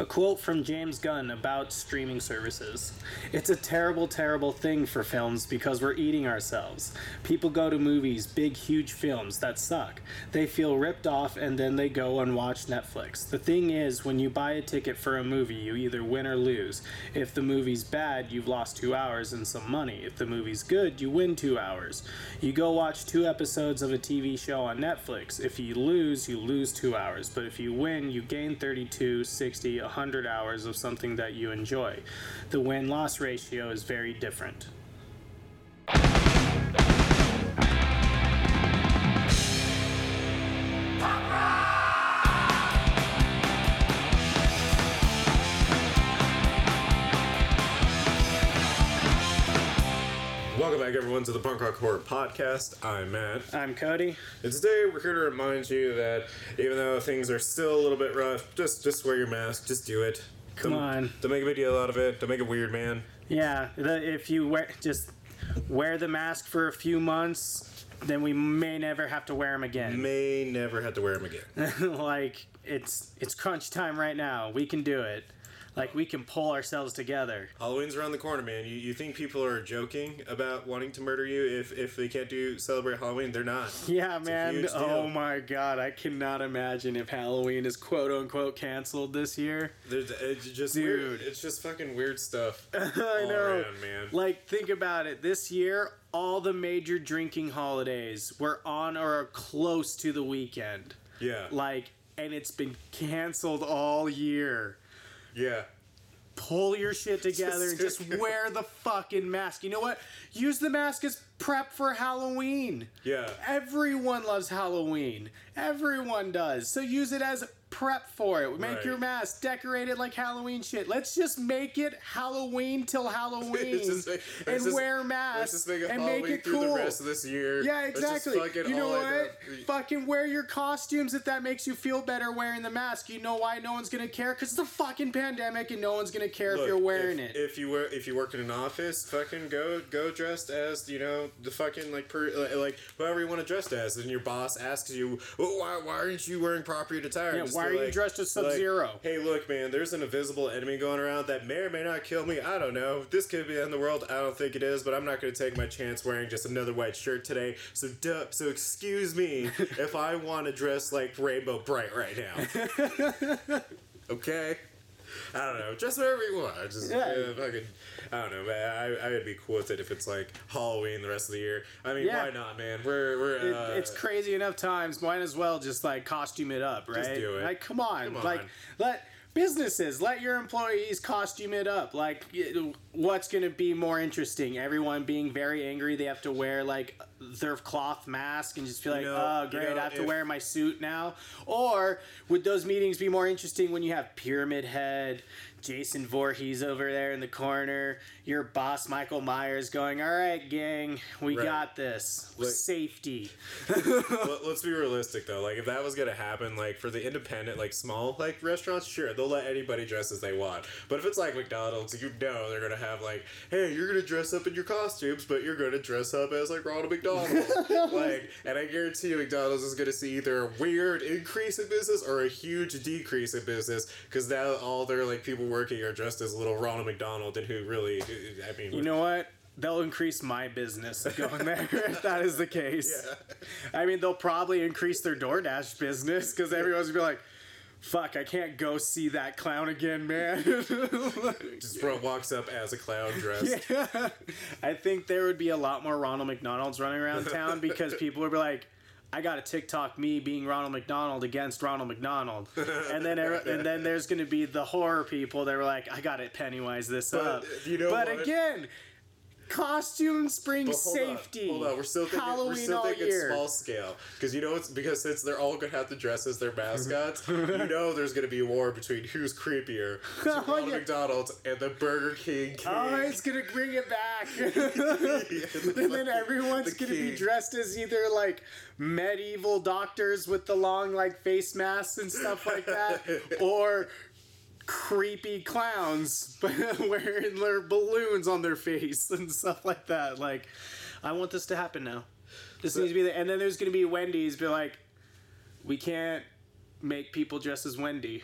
A quote from James Gunn about streaming services. It's a terrible, terrible thing for films because we're eating ourselves. People go to movies, big, huge films that suck. They feel ripped off and then they go and watch Netflix. The thing is, when you buy a ticket for a movie, you either win or lose. If the movie's bad, you've lost two hours and some money. If the movie's good, you win two hours. You go watch two episodes of a TV show on Netflix. If you lose, you lose two hours. But if you win, you gain 32, 60, 100 hours of something that you enjoy. The win loss ratio is very different. Back, everyone, to the Punk Rock Horror Podcast. I'm Matt. I'm Cody. And today we're here to remind you that even though things are still a little bit rough, just just wear your mask. Just do it. Come Don't- on. Don't make a video out of it. Don't make it weird, man. Yeah, the, if you wear just wear the mask for a few months, then we may never have to wear them again. May never have to wear them again. like it's it's crunch time right now. We can do it. Like we can pull ourselves together. Halloween's around the corner, man. You, you think people are joking about wanting to murder you if, if they can't do celebrate Halloween? They're not. Yeah, a man. Oh my god, I cannot imagine if Halloween is quote unquote canceled this year. There's, it's just Dude. weird. It's just fucking weird stuff. I know. around, man. Like think about it. This year, all the major drinking holidays were on or are close to the weekend. Yeah. Like and it's been canceled all year. Yeah. pull your shit together and Just- wear the fucking mask. You know what? Use the mask as prep for Halloween. Yeah. Everyone loves Halloween. Everyone does. So use it as prep for it. Make Right. your mask, decorate it like Halloween shit. Let's just make it Halloween till Halloween and just- wear masks and Halloween make it cool. the rest of this year. Yeah, exactly. fucking You know what? Fucking wear your costumes if that makes you feel better wearing the mask. You know why no one's gonna care? Because it's a fucking pandemic and no one's gonna care if you're wearing if, it. If you were, if you work in an office, fucking go go dressed as you know the fucking like per, like- whoever you want to dress as, and your boss asks you, well, why why aren't you wearing proper attire? Yeah, why are you dressed as Sub-Zero? Like, hey, look, man, there's an invisible enemy going around that may or may not kill me. I don't know. This could be in the world. I don't think it is, but I'm not going to take my chance wearing just another white shirt today. So, duh, so excuse me if I want to dress like Rainbow Brite right now. okay. I don't know. Just whatever you want. I Just Yeah. yeah. fucking. I don't know, man. I, I would be cool with it if it's like Halloween the rest of the year. I mean, Yeah. why not, man? We're we're. It- Uh, it's crazy enough times. Might as well just like costume it up, right? do it. Like, come on, Come like let businesses let your employees costume it up. Like, what's gonna be more interesting? Everyone being very angry, they have to wear like their cloth mask and just feel like, oh, great, I have to wear my suit now. Or would those meetings be more interesting when you have Pyramid Head? Jason Voorhees over there in the corner, your boss Michael Myers going, "All right, gang, we Right. got this. Like- Safety." Let- let's be realistic though. Like if that was gonna happen, like for the independent, like small like restaurants, sure they'll let anybody dress as they want. But if it's like McDonald's, you know they're gonna have like, hey, you're gonna dress up in your costumes, but you're gonna dress up as like Ronald McDonald. like, and I guarantee you, McDonald's is gonna see either a weird increase in business or a huge decrease in business because now all their like people working are dressed as little Ronald McDonald, and who really, I mean, You know what? They'll increase my business going there if that is the case. I mean, they'll probably increase their DoorDash business because everyone's gonna be like, "Fuck, I can't go see that clown again, man." just bro walks up as a clown dressed. yeah. I think there would be a lot more Ronald McDonald's running around town because people would be like. I got a TikTok me being Ronald McDonald against Ronald McDonald, and then and then there's gonna be the horror people that were like, I got to Pennywise this But, up. you know but what? again, costumes bring But hold safety. On, hold on, we're still thinking, Halloween we're still all thinking year. small scale because you know it's because since they're all gonna have to dress as their mascots, you know there's gonna be a war between who's creepier, Oh, Ronald yeah. McDonald and the Burger King King. Oh, it's gonna bring it back. and then everyone's The gonna be dressed as either like medieval doctors with the long like face masks and stuff like that, or creepy clowns wearing their balloons on their face and stuff like that. Like, I want this to happen now. This needs to be the, and then there's gonna be Wendy's be like, we can't make people dress as Wendy.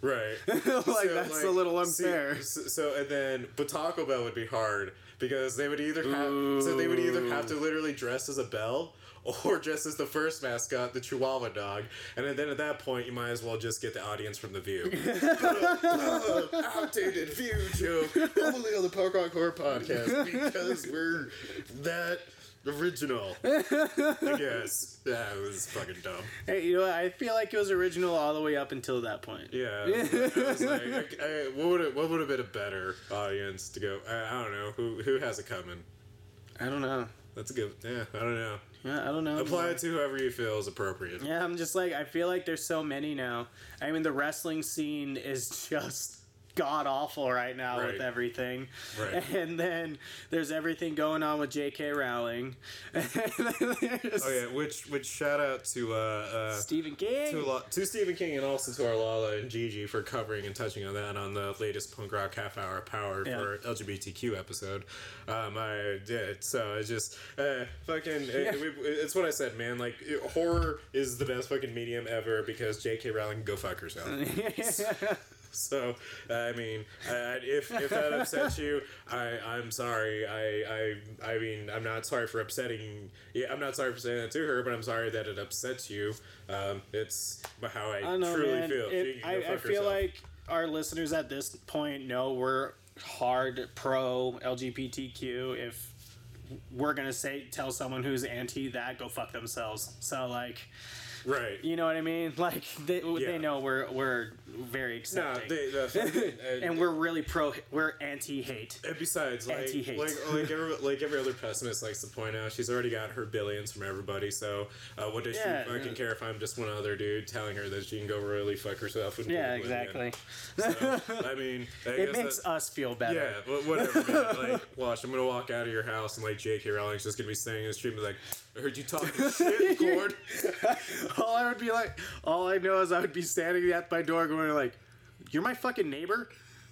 Right. like So, that's like, a little see, unfair. so, so and then but Taco Bell would be hard because they would either have so they would either have to literally dress as a bell or dress as the first mascot, the Chihuahua dog, and then at that point you might as well just get the audience from the View. Outdated View joke only on the Rock Horror Podcast because we're that original. I guess that was fucking dumb. Hey, you know what? I feel like it was original all the way up until that point. Yeah, it was, it was like, I, I, what would it, what would have been a better audience to go? I, I don't know who who has it coming. I don't know. That's a good. Yeah, I don't know. Yeah, I don't know. Apply it to whoever you feel is appropriate. Yeah, I'm just like I feel like there's so many now. I mean, the wrestling scene is just god awful right now Right. with everything. Right. And then there's everything going on with J.K. Rowling. And then there's Oh yeah, which which shout out to uh, uh Stephen King. to, to Stephen King and also to our Lala and Gigi for covering and touching on that on the latest punk rock half hour power Yeah. for LGBTQ episode. Um, I did so it's just uh, fucking it, we, it's what I said, man. Like it- horror is the best fucking medium ever because J.K. Rowling can go fuck herself. So I mean, I, if if that upsets you, I I'm sorry. I I I mean, I'm not sorry for upsetting. Yeah, I'm not sorry for saying that to her, but I'm sorry that it upsets you. Um, it's how I, I know, truly man. feel. It- I, I feel herself. like our listeners at this point know we're hard pro LGBTQ. If we're gonna say tell someone who's anti that, go fuck themselves. So like, right. you know what I mean? Like they Yeah. they know we're we're very No, accepting. they, uh, and we're really pro. We're anti-hate. And besides, like, Anti-hate. like, like, every, like every other pessimist likes to point out, she's already got her billions from everybody. So, uh, what does Yeah, she fucking yeah. care if I'm just one other dude telling her that she can go really fuck herself? And Yeah, do it again? exactly. So, I mean, I it makes us feel better. Yeah, whatever. Man. Like, watch. I'm gonna walk out of your house and like J.K. Rowling's just gonna be sitting in the street and be like, "I heard you talking shit, Gord." all I would be like, all I know is I would be standing at my door going like, "You're my fucking neighbor."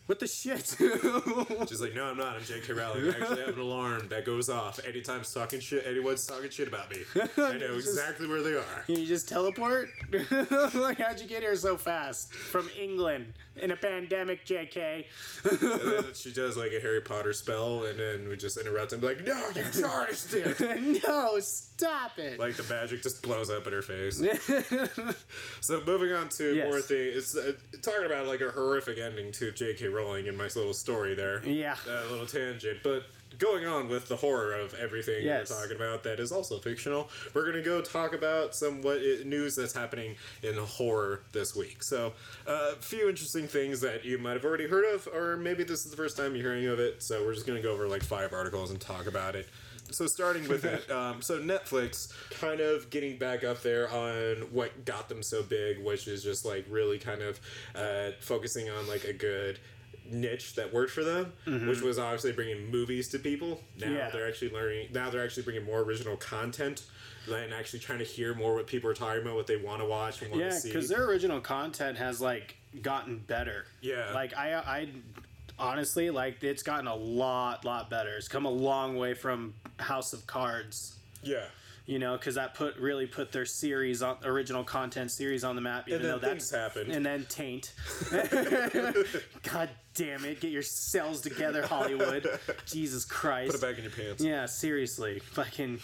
What the shit? She's like, "No, I'm not. I'm J.K. Rowling. I actually have an alarm that goes off anytime talking shit. Anyone's talking shit about me. I know exactly where they are." Can you just teleport? like, how'd you get here so fast? From England in a pandemic, JK. And then she does like a Harry Potter spell, and then we just interrupt and be like, "No, you charged it!" no, stop it. Like the magic just blows up in her face. so moving on to Yes. more things, it's uh, talking about like a horrific ending to J.K. Rowling in my little story there. yeah. that little tangent. But going on with the horror of everything Yes. we're talking about that is also fictional, we're gonna go talk about some what news that's happening in horror this week. So, a few interesting things that you might have already heard of, or maybe this is the first time you're hearing of it. So we're just gonna go over like five articles and talk about it. So starting with it, um, so Netflix kind of getting back up there on what got them so big, which is just like really kind of uh, focusing on like a good niche that worked for them, which was obviously bringing movies to people. Now Mm-hmm. Yeah. they're actually learning. Now they're actually bringing more original content and actually trying to hear more what people are talking about, what they want to watch and want Yeah, to see. because their original content has like gotten better. Yeah. Like I, I honestly like it's gotten a lot, lot better. It's come a long way from House of Cards. yeah. You know, because that put really put their series on original content series on the map. Even though that's happened. and then taint. God damn it! Get your cells together, Hollywood. Jesus Christ. Put it back in your pants. Yeah, seriously, fucking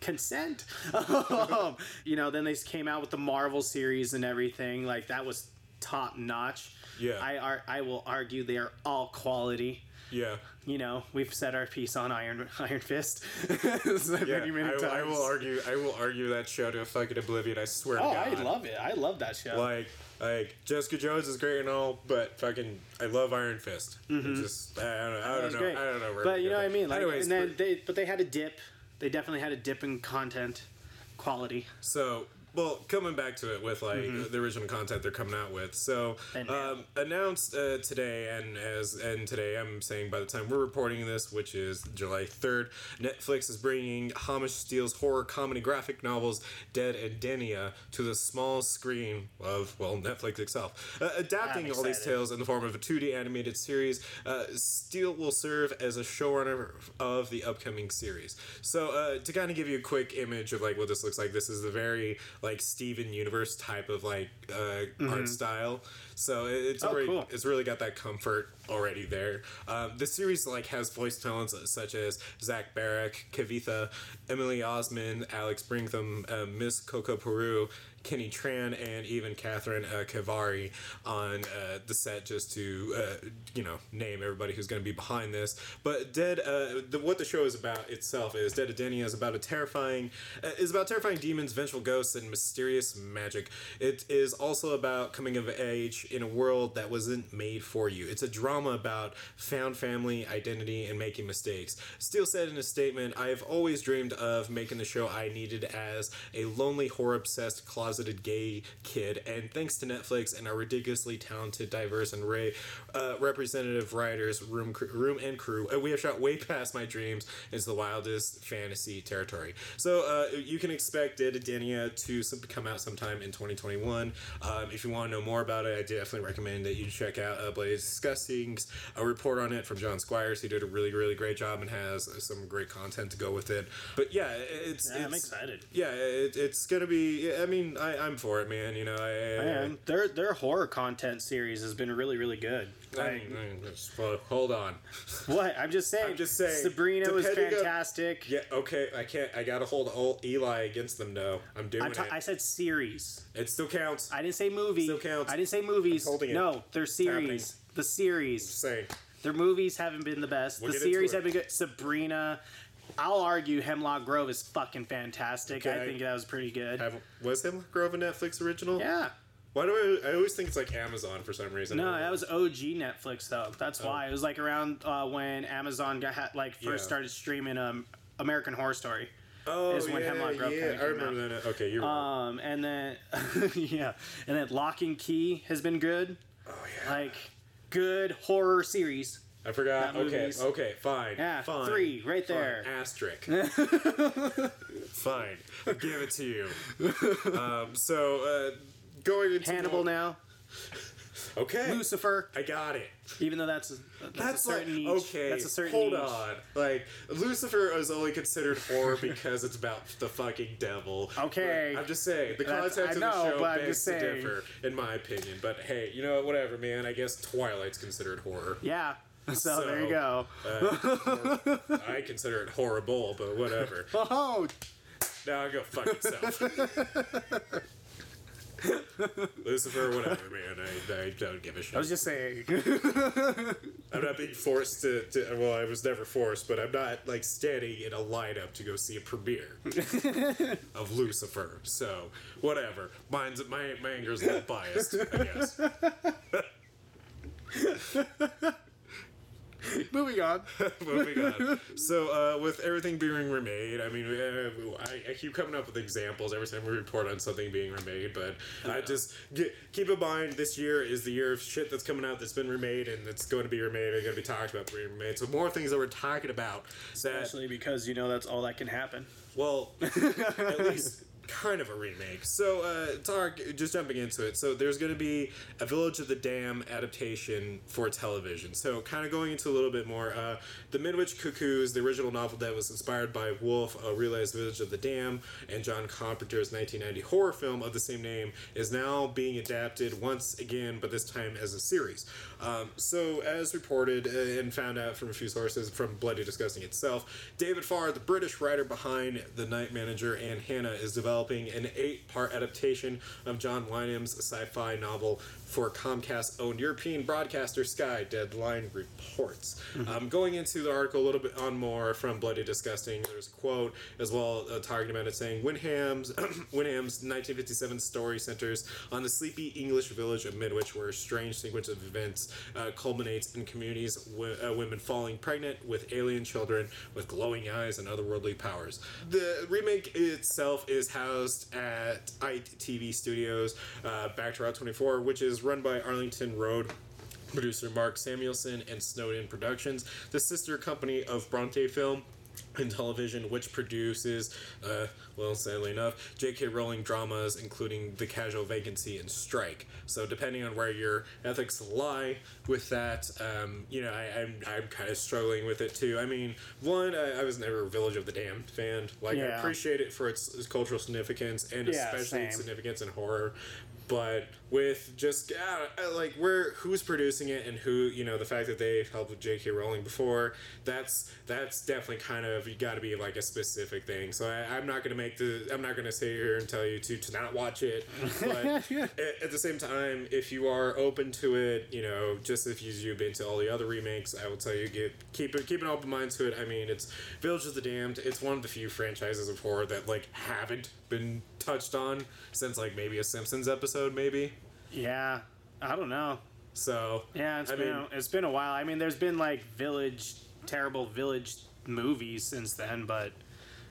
consent. um, you know, then they came out with the Marvel series and everything. Like that was top notch. Yeah. I ar- I will argue they are all quality. Yeah. You know, we've said our piece on Iron Iron Fist so Yeah, many many I, will- times. I will argue. I will argue that show to fucking oblivion. I swear Oh, I love it. I love that show. Like, like Jessica Jones is great and all, but fucking, I love Iron Fist. It mm-hmm. Just, I don't know. I don't know. great. I don't know. But you know what I mean. Like, Anyways, and then they, but they had a dip. They definitely had a dip in content quality. So, well, coming back to it with like Mm-hmm. the original content they're coming out with. So, um, announced uh, today, and as and today I'm saying by the time we're reporting this, which is July 3rd, Netflix is bringing Hamish Steele's horror comedy graphic novels DeadEndia to the small screen of well Netflix itself, uh, adapting all these tales in the form of a 2D animated series. Uh, Steele will serve as a showrunner of the upcoming series. So, uh, to kind of give you a quick image of like what this looks like, this is the very like Steven Universe type of like uh, art style. So it's Oh, already cool. it's really got that comfort already there. Um, the series like has voice talents such as Zach Barack, Kavitha, Emily Osment, Alex Brightman, uh, Miss Coco Peru. Kenny Tran and even Catherine uh, Khavari on uh, the set, just to uh, you know name everybody who's going to be behind this. But Dead, uh, the, what the show is about itself is DeadEndia is about a terrifying, uh, is about terrifying demons, vengeful ghosts, and mysterious magic. It is also about coming of age in a world that wasn't made for you. It's a drama about found family, identity, and making mistakes. Steele said in a statement, "I have always dreamed of making the show I needed as a lonely, horror obsessed, closeted gay kid, and thanks to Netflix and our ridiculously talented, diverse, and ra- uh, representative writers, room, cr- room and crew, uh, we have shot way past my dreams into the wildest fantasy territory. So uh, you can expect Dead to some- come out sometime in 2021. Um, if you want to know more about it, I definitely recommend that you check out uh, Bloody Disgusting's a report on it from John Squires. He did a really, really great job and has some great content to go with it. But yeah, it's. Yeah, I'm excited. Yeah, it, it's gonna be. I mean, I, I'm for it, man. You know, I. I, Man, their their horror content series has been really really good. I, Like, I- just- well, hold on. what? I'm just saying. I'm just saying, Sabrina was depending on- fantastic. Yeah, okay. I can't. I gotta hold old Eli against them. No, I'm doing I'm ta- it. I said series. it still counts. I didn't say movie. Still counts. I didn't say movies. I'm holding it. No, they're happening. series. The series. Saying. Their movies haven't been the best. We'll the series have been good. Sabrina. I'll argue Hemlock Grove is fucking fantastic. I Okay. think that was pretty good. Have, was Hemlock Grove a Netflix original? yeah. Why do I? I always think it's like Amazon for some reason. No, that was OG Netflix though. That's Oh. why it was like around uh, when Amazon got like first Yeah. started streaming um, American Horror Story. Oh, is when yeah, Hemlock Grove yeah. I came remember that. Okay, you're right. Um, and then yeah, and then Lock and Key has been good. Oh yeah. Like good horror series. I forgot. Not Okay, movies. okay, fine. Yeah, fine. three, right fine. there. Asterisk. fine. I'll give it to you. Um, so, uh, going into Hannibal now. Okay. Lucifer. I got it. Even though that's a, that's, That's a certain like niche. okay. That's a certain hold niche. on. Like Lucifer is only considered horror because it's about the fucking devil. Okay. But I'm just saying the That's- context I of the know, show but I'm begs to differ, in my opinion. But hey, you know what? Whatever, man. I guess Twilight's considered horror. Yeah. So, So- there you go. Uh, I consider it horrible, but whatever. Oh, Now I go fuck yourself. Lucifer, whatever, man. I, I don't give a shit. I was just saying. I'm not being forced to, to. Well, I was never forced, but I'm not like standing in a lineup to go see a premiere of Lucifer. So whatever. Mine's my my anger's a little biased, I guess. Moving on. Moving on. So uh, with everything being remade, I mean, uh, I, I keep coming up with examples every time we report on something being remade, but I just get, keep in mind this year is the year of shit that's coming out that's been remade and that's going to be remade and going to be talked about being remade. So more things that we're talking about that Especially because you know that's all that can happen. Well, at least kind of a remake. So, uh, Tark, just jumping into it. So, there's going to be a Village of the Damned adaptation for television. So, kind of going into a little bit more. Uh, the Midwich Cuckoos, the original novel that was inspired by Wolf, uh, realized Village of the Damned, and John Carpenter's 1990 horror film of the same name, is now being adapted once again, but this time as a series. Um, so, as reported uh, and found out from a few sources from Bloody Disgusting itself, David Farr, the British writer behind The Night Manager and Hanna, is developing an eight part adaptation of John Wyndham's sci fi novel for Comcast owned European broadcaster Sky, Deadline reports. Um, going into the article a little bit on more from Bloody Disgusting, there's a quote as well uh, talking about it saying Winham's, Wyndham's 1957 story centers on the sleepy English village of Midwich, where a strange sequence of events uh, culminates in communities w- uh, women falling pregnant with alien children with glowing eyes and otherworldly powers. The remake itself is housed at ITV Studios, uh, back to Route 24, which is run by Arlington Road producer Mark Samuelson and Snowden Productions, the sister company of Bronte Film. and television, which produces, uh, well, sadly enough, J.K. Rowling dramas, including The Casual Vacancy and Strike. So, depending on where your ethics lie with that, um, you know, I, I'm, I'm kind of struggling with it too. I mean, one, I, I was never a Village of the Damned fan. Like, I appreciate it for its, its cultural significance and Yeah, especially same. its significance in horror. But with just uh, like where who's producing it and who you know the fact that they've helped with J.K. Rowling before that's that's definitely kind of you got to be like a specific thing. So I, I'm not gonna make the I'm not gonna sit here and tell you to to not watch it. But at, at the same time, if you are open to it, you know, just if you, you've been to all the other remakes, I will tell you get keep it keep an open mind to it. I mean, it's Village of the Damned. It's one of the few franchises of horror that like haven't been touched on since like maybe a Simpsons episode, maybe. Yeah, I don't know. So Yeah, it's I been mean- a, it's been a while. I mean, there's been like village, terrible village movies since then, but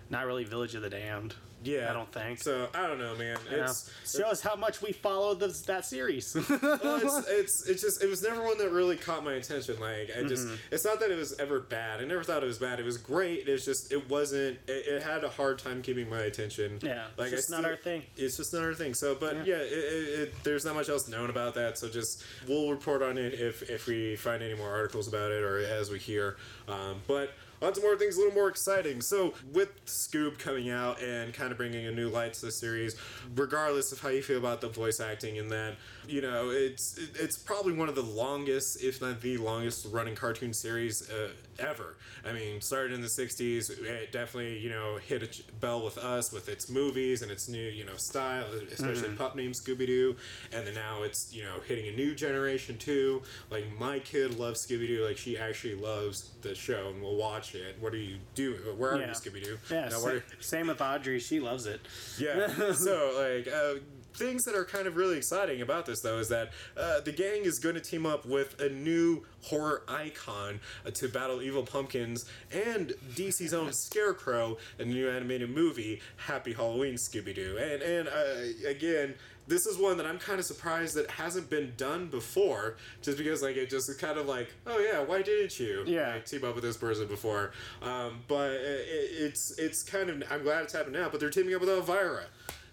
not really Village of the Damned. Yeah, I don't think. So I don't know, man. Know? It's shows how much we follow this, that series. well, it's, it's it's just it was never one that really caught my attention. Like I just Mm-hmm. it's not that it was ever bad. I never thought it was bad. It was great. It's just it wasn't. It, it had a hard time keeping my attention. Yeah, like it's not our thing. It's just not our thing. So, but Yeah. yeah, it, it, there's not much else known about that. So just we'll report on it if if we find any more articles about it or as we hear. Um, but. On to more things a little more exciting. So, with Scoob coming out and kind of bringing a new light to the series, regardless of how you feel about the voice acting in that, you know, it's it's probably one of the longest, if not the longest, running cartoon series uh, ever. I mean, started in the '60s, it definitely you know hit a bell with us with its movies and its new you know style, especially pup named Scooby Doo, and then now it's you know hitting a new generation too. Like my kid loves Scooby Doo, like she actually loves the show and will watch it. What are you doing? Where are Yeah. you, Scooby Doo? yeah, sa- same with Audrey. She loves it. yeah. so like uh, things that are kind of really exciting about this though is that uh, the gang is going to team up with a new horror icon uh, to battle evil pumpkins and DC's own Scarecrow in the new animated movie Happy Halloween Scooby Doo. And and uh, again. This is one that I'm kind of surprised that hasn't been done before, just because like it just is kind of like, oh yeah, why didn't you? Yeah. like, team up with this person before. Um, but it, it's it's kind of I'm glad it's happened now. But they're teaming up with Elvira.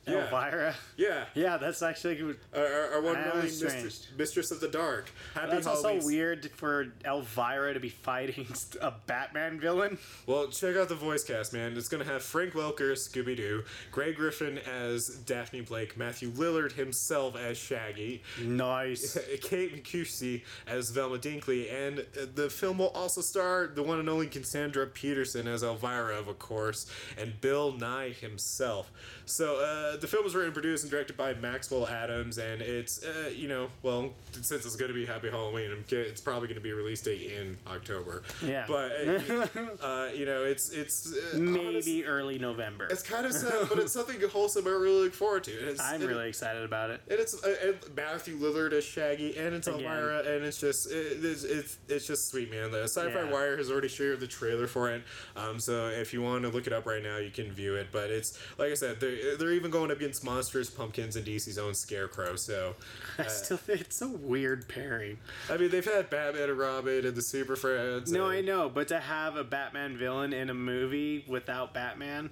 Yeah, Elvira. yeah. Yeah, that's actually good. Our, our, our one and only mistress, strange. mistress of the dark. Happy That's also weird for Elvira to be fighting a Batman villain. Well, check out the voice cast, man. It's gonna have Frank Welker as Scooby Doo, Grey Griffin as Daphne Blake, Matthew Lillard himself as Shaggy, Nice. Kate Micucci as Velma Dinkley, and uh, the film will also star the one and only Cassandra Peterson as Elvira, of course, and Bill Nye himself. So uh, the film was written, produced, and directed by Maxwell Atoms, and it's uh, you know well since it's going to be Happy Halloween, it's probably going to be a release date in October. Yeah. but uh, uh, you know it's it's uh, Maybe honest- early November. it's kind of sad, but it's something wholesome I really look forward to. I'm really excited about it. and it's uh, and Matthew Lillard as Shaggy, and it's Again. Elvira, and it's just it, it's, it's it's just sweet, man. The Sci-Fi Yeah. Wire has already shared the trailer for it, um, so if you want to look it up right now, you can view it. But it's like I said, they're they're even going up against monstrous Pumpkins, and DC's own Scarecrow. So I uh, still, it's a weird pairing. I mean, they've had Batman and Robin and the Super Friends. No, and, I know, but to have a Batman villain in a movie without Batman,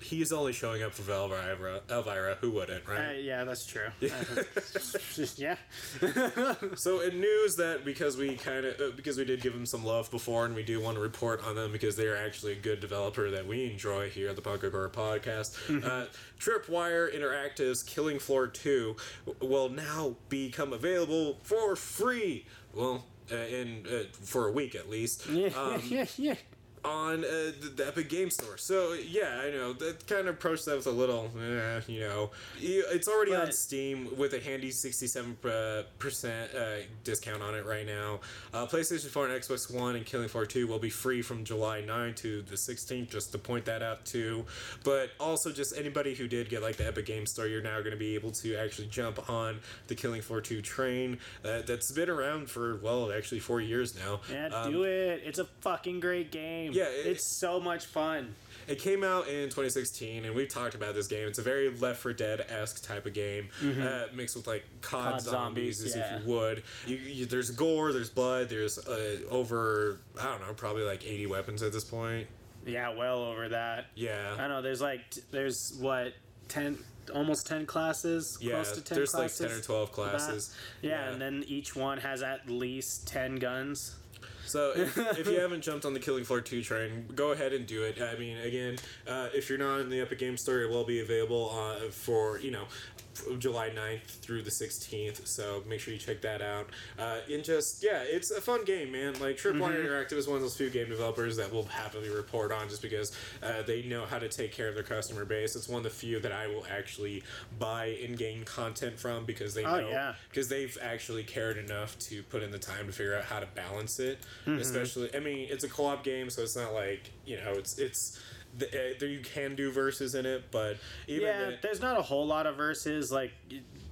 he's only showing up for Elvira. Elvira, who wouldn't, uh, right? yeah, that's true. Yeah, So in news that because we kind of uh, because we did give them some love before and we do want to report on them because they are actually a good developer that we enjoy here at the Punk Horror Podcast. uh, Tripwire Interactive's Killing Floor Two will now become available for free. Well. Uh, in uh, for a week at least, yeah, um, yeah, yeah. On uh, the, the Epic Game Store. So yeah, I know that kind of approached that with a little, eh, you know, it's already on Steam with a handy sixty-seven uh, percent uh, discount on it right now. Uh, PlayStation Four and Xbox One and Killing Floor Two will be free from July 9 to the sixteenth. Just to point that out too, but also just anybody who did get like the Epic Game Store, you're now going to be able to actually jump on the Killing Floor Two train uh, that's been around for well, actually four years now. Yeah, Um, do it. It's a fucking great game. Yeah, it- it's so much fun. It came out in 2016, and we've talked about this game. It's a very Left 4 Dead esque type of game, uh, mixed with like COD, Mm-hmm. COD zombies, zombies, yeah. if you would. You, you, there's gore, there's blood, there's uh, over I don't know, probably like 80 weapons at this point. Yeah, well over that. Yeah. I don't know. There's like t- there's what ten, almost ten classes. Yeah, close to ten there's classes. like 10 or 12 classes. Yeah, Yeah. and then each one has at least ten guns. So if, if you haven't jumped on the Killing Floor 2 train, go ahead and do it. I mean, again, uh, if you're not in the Epic Game Store, it will be available uh, for, you know, July 9th through the 16th, so make sure you check that out. Uh, and just, yeah, it's a fun game, man. Like, Tripwire Interactive is one of those few game developers that will happily report on just because uh, they know how to take care of their customer base. It's one of the few that I will actually buy in game content from because they Oh, know yeah. because they've actually cared enough to put in the time to figure out how to balance it. Mm-hmm. Especially, I mean, it's a co-op game, so it's not like you know, it's it's the, uh, there you can do verses in it, but even yeah, then- there's not a whole lot of verses. Like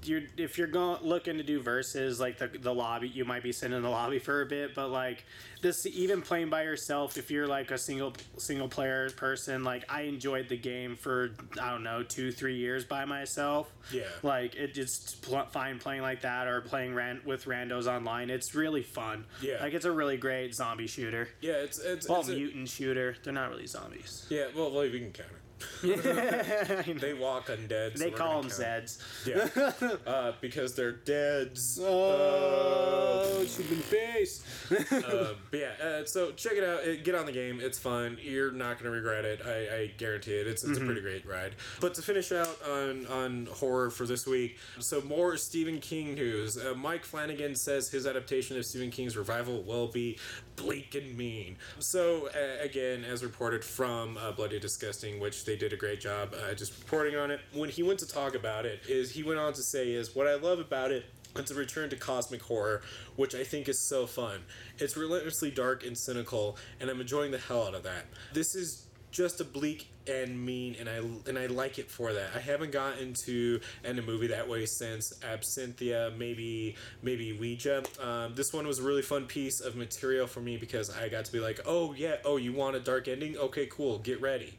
you're if you're going looking to do verses, like the the lobby, you might be sitting in the lobby for a bit. But like this, even playing by yourself, if you're like a single single player person, like I enjoyed the game for I don't know two three years by myself. Yeah. like it just pl- fine playing like that or playing ran- with randos online. It's really fun. Yeah. like it's a really great zombie shooter. yeah, it's it's, Well, it's a- mutant shooter. They're not really zombies. yeah. Well, well, we can count it. They walk undead. so they call them. Zeds. Yeah, uh, because they're deads. Oh, Uh, face. uh, but yeah, uh, so check it out. It, get on the game. It's fun. You're not going to regret it. I, I guarantee it. It's, it's a pretty great ride. But to finish out on, on horror for this week, so more Stephen King news. Uh, Mike Flanagan says his adaptation of Stephen King's revival will be bleak and mean. So, uh, again, as reported from uh, Bloody Disgusting, which they did a great job uh, just reporting on it, when he went to talk about it, is he went on to say is what I love about it it's a return to cosmic horror, which I think is so fun. It's relentlessly dark and cynical, and I'm enjoying the hell out of that. This is just a bleak and mean, and I and I like it for that. I haven't gotten to end a movie that way since Absentia, maybe maybe Ouija. Um, this one was a really fun piece of material for me because I got to be like, oh yeah, oh you want a dark ending? Okay, cool, get ready.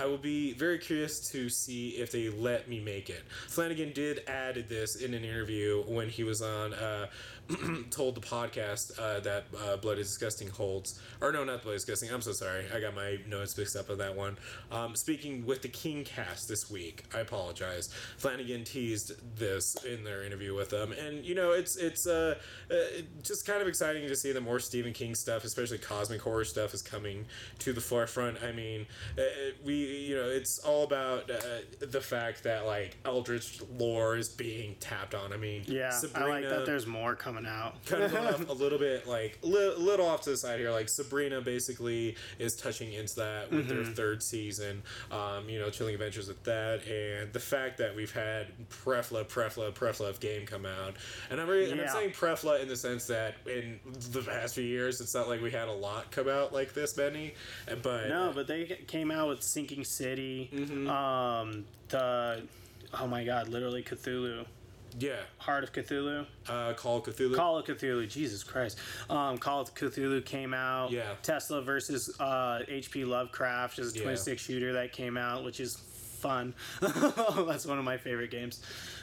I will be very curious to see if they let me make it. Flanagan did add this in an interview when he was on. Uh, told the podcast uh, that uh, Blood is Disgusting holds. Or no, not Blood is Disgusting. I'm so sorry. I got my notes mixed up on that one. Um, speaking with the King cast this week, I apologize. Flanagan teased this in their interview with them, and you know it's it's uh, uh, just kind of exciting to see the more Stephen King stuff, especially cosmic horror stuff, is coming to the forefront. I mean, uh, we you know it's all about uh, the fact that like Eldritch lore is being tapped on. I mean, Yeah, I like that. There's more coming out. kind of going off a little bit like li- little off to the side here like sabrina basically is touching into that with Mm-hmm. their third season um, you know chilling adventures with that and the fact that we've had prefla prefla prefla game come out and i'm, re- and I'm saying prefla in the sense that in the past few years it's not like we had a lot come out like this many but No, but they came out with Sinking City. Mm-hmm. Um, the oh my god, literally Cthulhu, yeah Heart of Cthulhu, uh, call of cthulhu Call of Cthulhu. Jesus Christ, um, Call of Cthulhu came out. Yeah. Tesla versus uh, H.P. Lovecraft is a twin Yeah. stick shooter that came out, which is fun. That's one of my favorite games.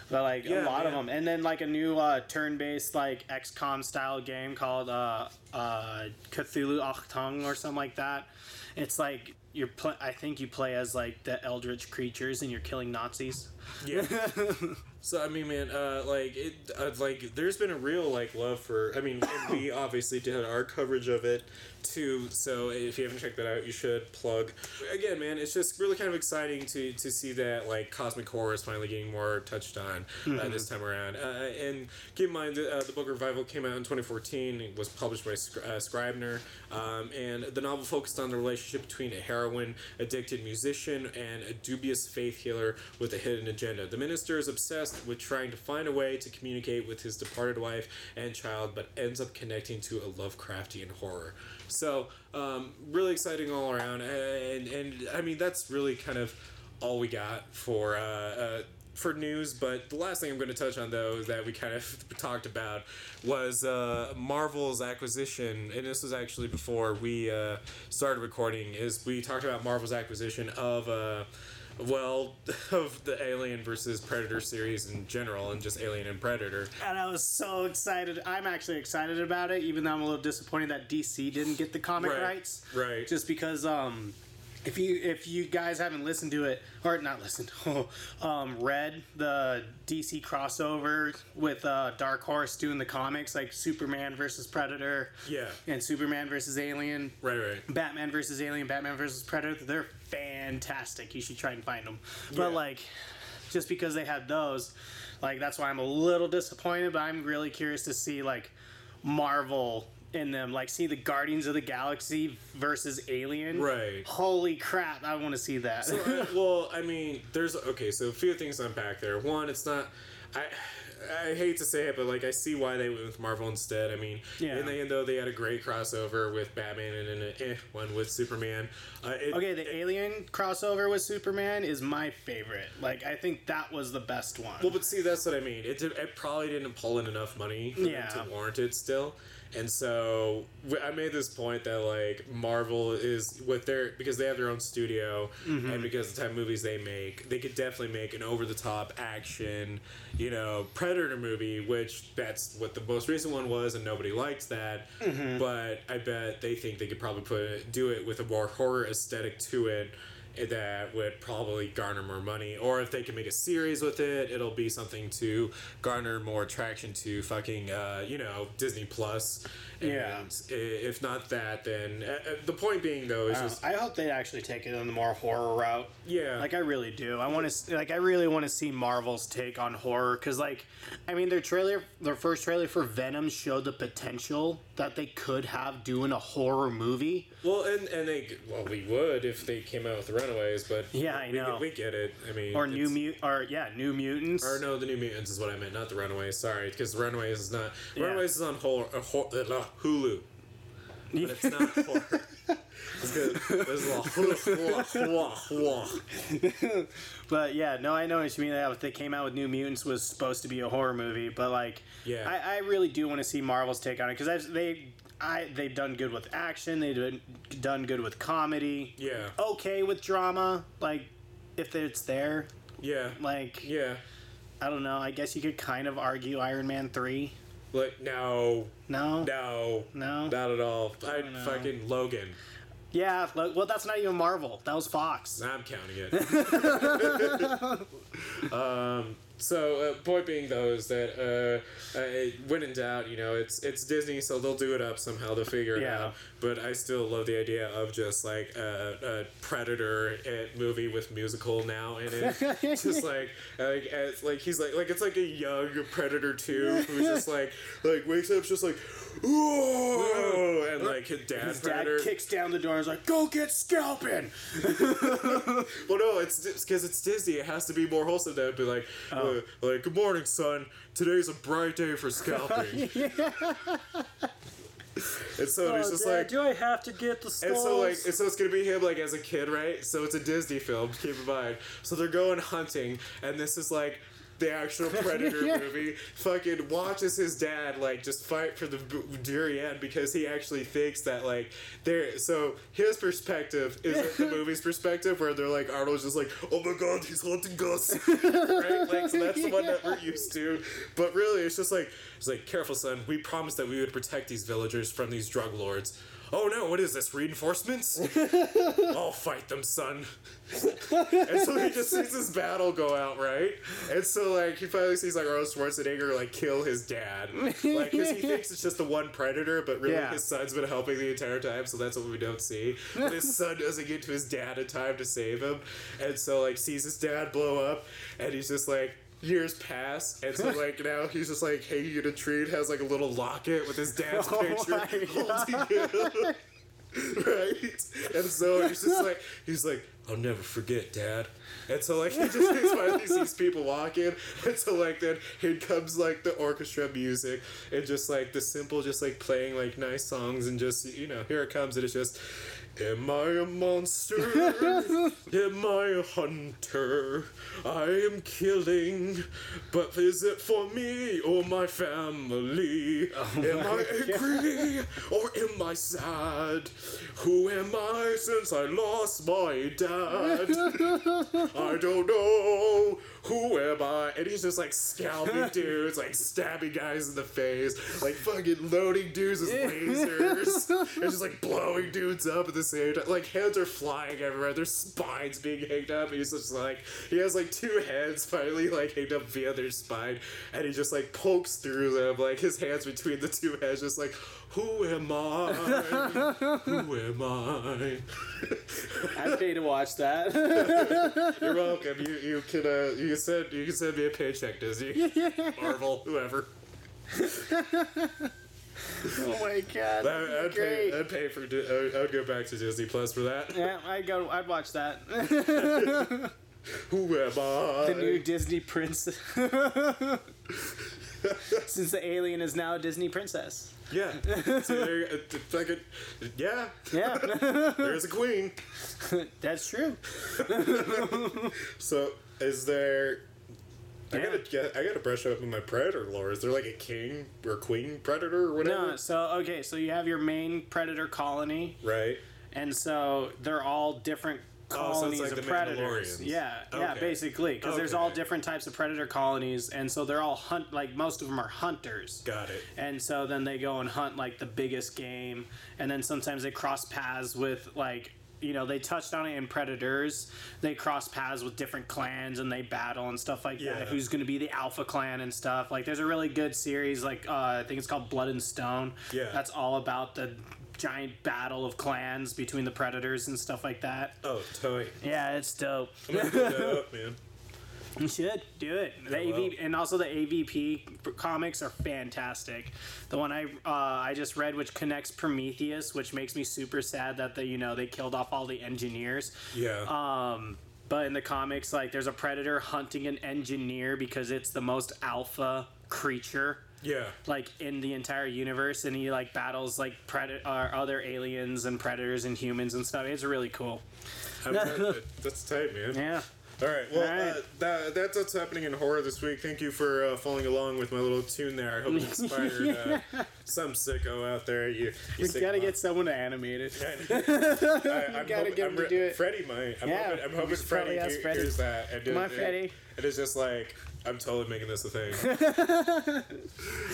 But like Yeah, a lot of them, and then like a new uh, turn-based like XCOM style game called uh, uh, Cthulhu Achtung or something like that. It's like you're pl- I think you play as like the eldritch creatures and you're killing Nazis. Yeah. so I mean, man, uh, like it, uh, like there's been a real like love for. I mean, and we obviously did our coverage of it too. So if you haven't checked that out, you should plug. Again, man, it's just really kind of exciting to to see that like cosmic horror is finally getting more touched on uh, this time around. Uh, and keep in mind, uh, the book Revival came out in 2014. It was published by Sc- uh, Scribner, um, and the novel focused on the relationship between a heroin addicted musician and a dubious faith healer with a hidden agenda. The minister is obsessed with trying to find a way to communicate with his departed wife and child, but ends up connecting to a Lovecraftian horror. So, um, really exciting all around, and and I mean that's really kind of all we got for. Uh, uh, for news, but the last thing I'm going to touch on though that we kind of talked about was uh, Marvel's acquisition, and this was actually before we uh, started recording. Is we talked about Marvel's acquisition of uh, well of the Alien versus Predator series in general, and just Alien and Predator. And I was so excited. I'm actually excited about it, even though I'm a little disappointed that DC didn't get the comic Right, rights. right. Just because um If you if you guys haven't listened to it or not listened, um, read the DC crossover with uh, Dark Horse doing the comics like Superman versus Predator, Yeah. and Superman versus Alien, Right, right. Batman versus Alien, Batman versus Predator. They're fantastic. You should try and find them. But like, just because they had those, like that's why I'm a little disappointed. But I'm really curious to see like Marvel in them, like see the Guardians of the Galaxy versus Alien. Right. Holy crap! I want to see that. Uh, well, I mean, there's okay. So a few things to unpack there. One, it's not. I I hate to say it, but like I see why they went with Marvel instead. I mean, Yeah. in the end though, they had a great crossover with Batman and an eh, one with Superman. Uh, it, okay, the Alien crossover with Superman is my favorite. Like I think that was the best one. Well, but see, that's what I mean. It, did, it probably didn't pull in enough money Yeah. to warrant it still. And so I made this point that like Marvel is with their because they have their own studio Mm-hmm. and because of the type of movies they make, they could definitely make an over the top action, you know, Predator movie, which that's what the most recent one was, and nobody liked that. Mm-hmm. But I bet they think they could probably put it, do it with a more horror aesthetic to it that would probably garner more money. Or if they can make a series with it, it'll be something to garner more attraction to fucking, uh, you know, Disney Plus. And Yeah. If not that, then uh, uh, the point being though is Uh, just I hope they actually take it on the more horror route. yeah, Like I really do. I want to like I really want to see Marvel's take on horror cuz like I mean their trailer their first trailer for Venom showed the potential that they could have doing a horror movie. well, and and they well we would if they came out with the Runaways, but Yeah, I we, know. we get it. I mean, Or new mut or yeah, New Mutants. Or no, the New Mutants is what I meant, not the Runaways. Sorry, because Runaways is not. Yeah. Runaways is on hor- uh, hor- uh, Hulu. But it's not horror. It's good. There's a lot. But yeah, no, I know what you mean. That they came out with New Mutants was supposed to be a horror movie, but like, Yeah. I, I really do want to see Marvel's take on it because they, I they've done good with action, they've done- done good with comedy, Yeah. okay with drama, like if it's there, Yeah. like Yeah. I don't know. I guess you could kind of argue Iron Man three. Like no, No, no, no, not at all. I don't fucking Logan. Yeah. Well, that's not even Marvel. That was Fox. I'm counting it. um, so, uh, point being though is that uh, uh, when in doubt, you know, it's it's Disney, so they'll do it up somehow. They'll figure it Yeah. out. But I still love the idea of just like a, a Predator movie with musical now in it. just like like it's like he's like like it's like a young Predator two who's just like like wakes up just like whoa and like his dad His dad kicks down the door and is like, "Go get scalping." Well, no, it's because it's Disney. It has to be more wholesome. Than be like, Oh. Like, good morning, son. Today's a bright day for scalping. and so it's oh, just like, do I have to get the and so like, and so it's gonna be him like as a kid, right? So it's a Disney film. Keep in mind. So they're going hunting, and this is like. The actual Predator Yeah. movie fucking watches his dad like just fight for the end because he actually thinks that like there. So his perspective is the movie's perspective where they're like Arnold's just like, oh my god, he's hunting us, right? Like so that's the one that we're used to. But really, it's just like it's like careful, son. We promised that we would protect these villagers from these drug lords. Oh no, what is this? Reinforcements? I'll fight them, son. and so he just sees this battle go out, right? And so like he finally sees like Arnold Schwarzenegger like kill his dad, like because he thinks it's just the one predator, but really Yeah. his son's been helping the entire time, so that's what we don't see. But his son doesn't get to his dad in time to save him, and so like sees his dad blow up, and he's just like. Years pass, and so like now he's just like hanging in a tree and has like a little locket with his dad's Oh picture holding him. right? And so he's just like, he's like, I'll never forget, Dad. And so like he just finally sees people walking, and so like then here comes like the orchestra music, and just like the simple, just like playing like nice songs, and just you know here it comes, and it's just. Am I a monster? Am I a hunter? I am killing, but is it for me or my family? Oh am I angry? or am I sad? Who am I since I lost my dad? I don't know. Who am I? And he's just like scalping dudes, like stabbing guys in the face, like fucking loading dudes with lasers, and just like blowing dudes up at the same time. Like heads are flying everywhere, their spines being hanged up. And he's just like, he has like two heads finally like hanged up via their spine, and he just like pokes through them, like his hands between the two heads, just like, who am I? who am I? I'd pay to watch that. You're welcome. You you can uh, you can send you can send me a paycheck, Disney, Marvel, whoever. oh my god. I, I'd Great. pay. I'd pay for. I would- go back to Disney Plus for that. Yeah, I'd go. I'd watch that. Who am I? the new Disney princess. Since the alien is now a Disney princess. yeah. See, there, uh, t- fucking, yeah. Yeah, There's a queen. that's true. So is there? I gotta get. I gotta brush up on my predator lore. Is there like a king or queen predator or whatever? No, so okay, so you have your main predator colony, Right. and so they're all different Oh, so colonies like of the predators. Yeah, yeah, basically, because there's all different types of predator colonies, and so they're all hunt. Like most of them are hunters. Got it. And so then they go and hunt like the biggest game, and then sometimes they cross paths with like you know they touched on it in Predators. They cross paths with different clans and they battle and stuff like Yeah. that. Who's going to be the Alpha Clan and stuff? Like there's a really good series like uh, I think it's called Blood and Stone. Yeah. That's all about the giant battle of clans between the Predators and stuff like that. Oh, toy. Yeah, it's dope. I'm gonna put that up, man. You should do it. The. AV and also the AVP comics are fantastic. The one I uh, I just read, which connects Prometheus, which makes me super sad that they you know they killed off all the engineers. Yeah. Um, but in the comics, like there's a predator hunting an engineer because it's the most alpha creature yeah. like in the entire universe, and he like battles like predator uh, other aliens and predators and humans and stuff. It's really cool. That's tight, man. Yeah. All right. Well, All right. Uh, that, that's what's happening in horror this week. Thank you for uh, following along with my little tune there. I hope it inspired uh, some sicko out there. You, you We gotta get someone to animate it. I, I'm gotta hoping- get I'm him to re- do it. Freddie might. I'm Yeah, hoping, I'm hoping Freddie, probably ask hear- Freddie. hears that. And Come it- on, Freddie. It is just like I'm totally making this a thing.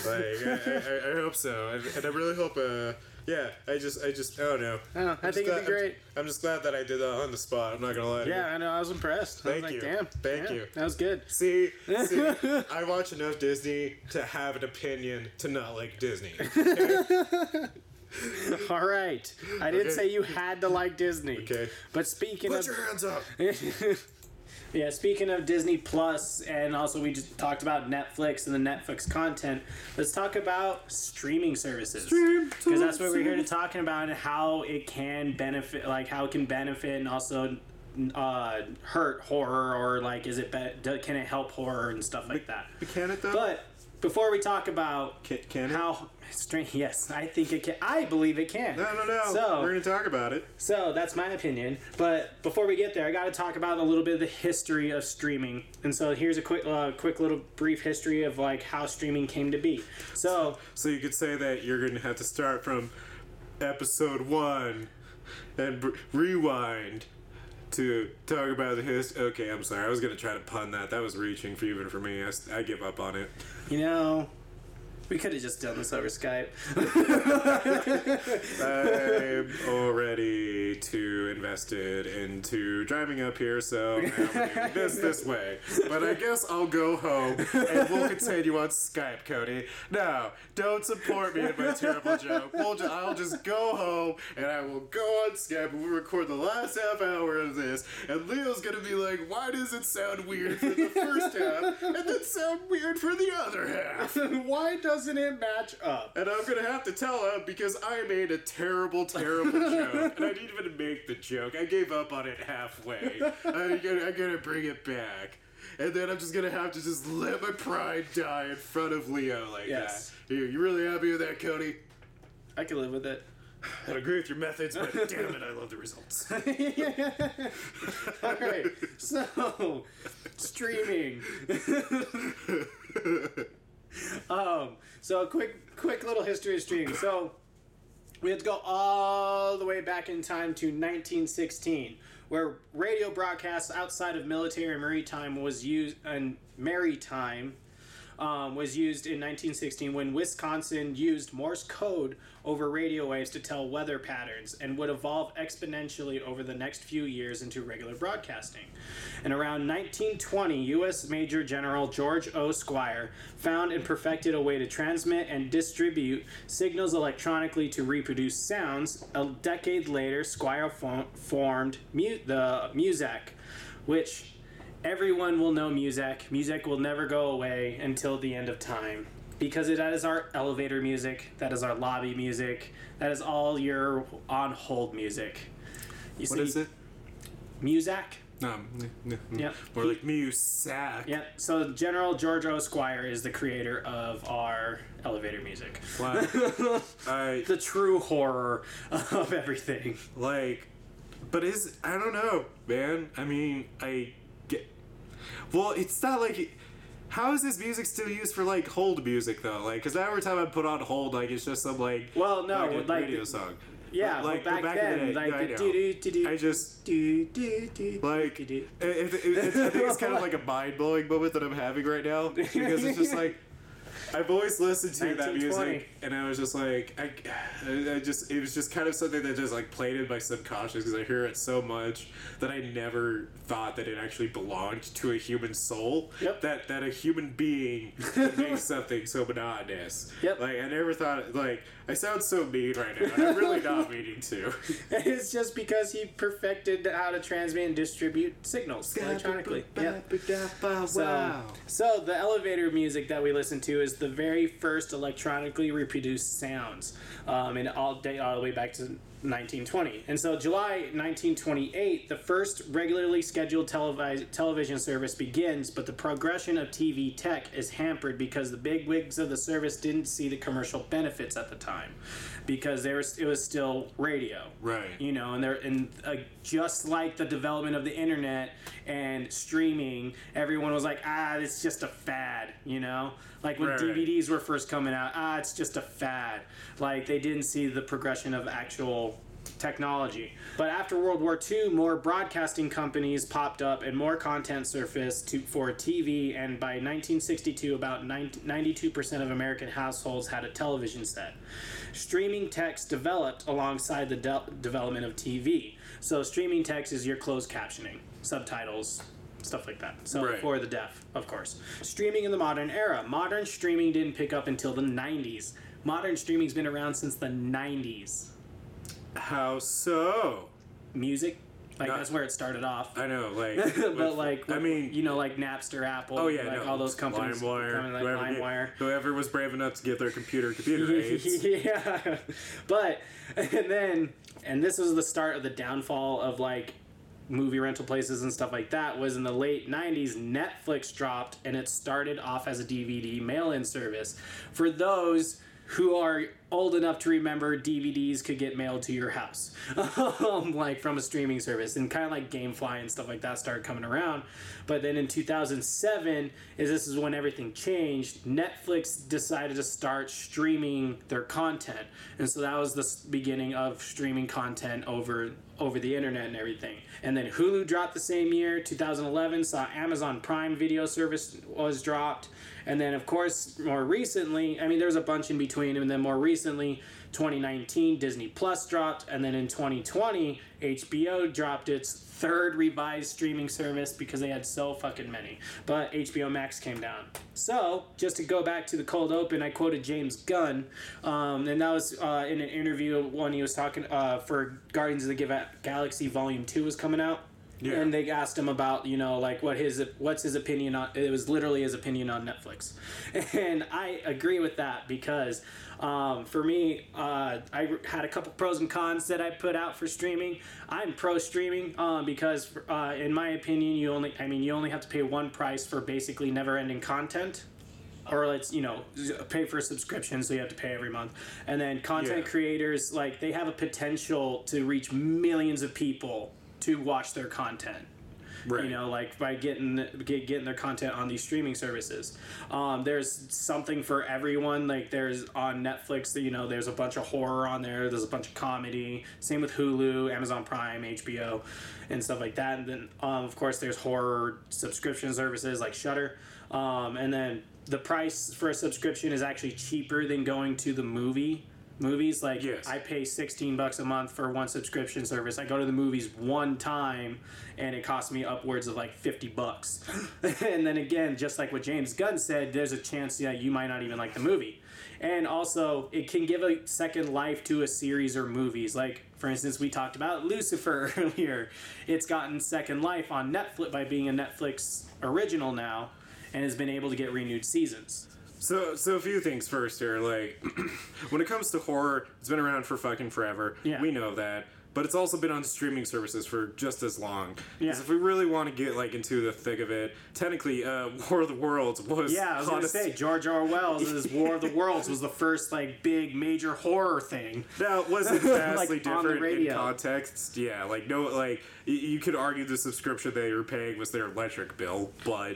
like I, I, I hope so, and, and I really hope. Uh, yeah, I just, I just, I don't know. I don't know, I think it'd be great. I'm, I'm just glad that I did that on the spot. I'm not gonna lie. to you. Yeah, I know. I was impressed. I Thank was like, you. damn. Thank yeah, you. That was good. See, see, I watch enough Disney to have an opinion to not like Disney. All right. I didn't Okay. say you had to like Disney. Okay. But speaking Put of Put your hands up. yeah, speaking of Disney Plus, and also we just talked about Netflix and the Netflix content. Let's talk about streaming services because that's what we're here to talking about and how it can benefit, like how it can benefit and also uh, hurt horror or like is it be- can it help horror and stuff like that. Can it though? But before we talk about can, can how strange, yes, I think it can. I believe it can. No, no, no. So We're gonna talk about it. so that's my opinion. But before we get there, I got to talk about a little bit of the history of streaming. And so here's a quick, uh, quick little brief history of like how streaming came to be. So So you could say that you're gonna have to start from episode one and br- rewind to talk about the his. Okay, I'm sorry. I was gonna try to pun that. That was reaching for even for me. I give up on it. you know, we could have just done this over Skype. I'm already too invested into driving up here, so now we're doing this this way. But I guess I'll go home and we'll continue on Skype, Cody. No, don't support me in my terrible joke. We'll ju- I'll just go home and I will go on Skype and we'll record the last half hour of this. And Leo's gonna be like, why does it sound weird for the first half and then sound weird for the other half? Why doesn't it match up? And I'm gonna have to tell him because I made a terrible, terrible joke. And I didn't even make the joke. I gave up on it halfway. I gotta, I gotta bring it back. And then I'm just gonna have to just let my pride die in front of Leo like Yes. that. You, you really happy with that, Cody? I can live with it. I don't agree with your methods, but damn it, I love the results. All right. So, streaming. um. So a quick, quick little history of streaming. So, we have to go all the way back in time to 1916, where radio broadcasts outside of military and maritime was used, and maritime um, was used in 1916 when Wisconsin used Morse code over radio waves to tell weather patterns and would evolve exponentially over the next few years into regular broadcasting. And around 1920, U.S. Major General George O. Squier found and perfected a way to transmit and distribute signals electronically to reproduce sounds. A decade later, Squier fo- formed mu- the Muzak, which everyone will know music. Music will never go away until the end of time. Because that is our elevator music, that is our lobby music, that is all your on hold music. You What is it? Muzak? No, n- n- Yep. More like Musack. Yeah, so General George O. Squier is the creator of our elevator music. Wow. I The true horror of everything. like, but is I don't know, man. I mean, I. Well, it's not like. How is this music still used for like hold music though? Like, cause every time I put on hold, like it's just some like Well, no, like, like radio the- song. Yeah, like well, back, in the then, day, like I know. do do do do I just do do do like do, it, do. it, it, it- I think it's kind of like a mind blowing moment that I'm having right now because it's just like I've always listened to that music and I was just like I, I just it was just kind of something that just like played in my subconscious because I hear it so much that I never thought that it actually belonged to a human soul Yep. that that a human being could make something so monotonous Yep. like I never thought like I sound so mean right now and I'm really not meaning to It's just because he perfected how to transmit and distribute signals electronically. Yeah. So, so the elevator music that we listen to is the very first electronically reproduced sounds, um, and all day all the way back to 1920. And so July 1928, the first regularly scheduled televis- television service begins, but the progression of TV tech is hampered because the big wigs of the service didn't see the commercial benefits at the time, because there was, it was still radio right you know and they're and uh, just like the development of the internet and streaming everyone was like ah it's just a fad you know like when right. dvds were first coming out ah it's just a fad like they didn't see the progression of actual technology but after world war ii more broadcasting companies popped up and more content surfaced to, for tv and by 1962 about 90, 92% of american households had a television set streaming text developed alongside the de- development of TV. So streaming text is your closed captioning, subtitles, stuff like that. So Right. for the deaf, of course. Streaming in the modern era. Modern streaming didn't pick up until the 90s. Modern streaming's been around since the 90s. How so Music, like Not- that's where it started off. I know, like, but with- like, I mean, you know, like Napster, Apple, oh yeah, like no, all those companies, LimeWire, coming, like whoever, LimeWire. whoever was brave enough to get their computer computer aids. yeah, but and then and this was the start of the downfall of like movie rental places and stuff like that was in the late 90s netflix dropped and it started off as a dvd mail-in service for those who are old enough to remember DVDs could get mailed to your house, um, like from a streaming service, and kind of like GameFly and stuff like that started coming around. But then in 2007, is this is when everything changed. Netflix decided to start streaming their content, and so that was the beginning of streaming content over over the internet and everything. And then Hulu dropped the same year, 2011. Saw Amazon Prime Video service was dropped, and then of course more recently, I mean, there's a bunch in between, and then more recently, 2019, Disney Plus dropped, and then in 2020, HBO dropped its third revised streaming service because they had so fucking many. But HBO Max came down. So, just to go back to the cold open, I quoted James Gunn, um, and that was uh, in an interview when he was talking uh, for Guardians of the Galaxy Volume 2 was coming out. Yeah. And they asked him about, you know, like what his what's his opinion on it was literally his opinion on Netflix. And I agree with that because um, for me, uh, I had a couple pros and cons that I put out for streaming. I'm pro streaming um, because, uh, in my opinion, you only I mean you only have to pay one price for basically never ending content or let's you know pay for a subscription so you have to pay every month and then content Yeah. creators like they have a potential to reach millions of people to watch their content Right. You know, like by getting get, getting their content on these streaming services. Um, there's something for everyone. Like there's on Netflix, you know, there's a bunch of horror on there. There's a bunch of comedy. Same with Hulu, Amazon Prime, HBO, and stuff like that. And then um, of course there's horror subscription services like Shudder. Um, and then the price for a subscription is actually cheaper than going to the movie movies like Yes. i pay 16 bucks a month for one subscription service. I go to the movies one time and it costs me upwards of like 50 bucks. And then again just like what james gunn said there's a chance that you might not even like the movie. And also it can give a second life to a series or movies. Like for instance we talked about lucifer earlier. It's gotten second life on netflix by being a netflix original now and has been able to get renewed seasons So, so a few things first here. Like, when it comes to horror, it's been around for fucking forever. Yeah. We know that. But it's also been on streaming services for just as long. Yeah. if we really want to get like into the thick of it, technically, uh, War of the Worlds was. Yeah, I was gonna honest- say George R. Wells' War of the Worlds was the first like big major horror thing. Now, was it vastly Like, on the different in radio. context? Yeah, like no, like y- you could argue the subscription they were paying was their electric bill, but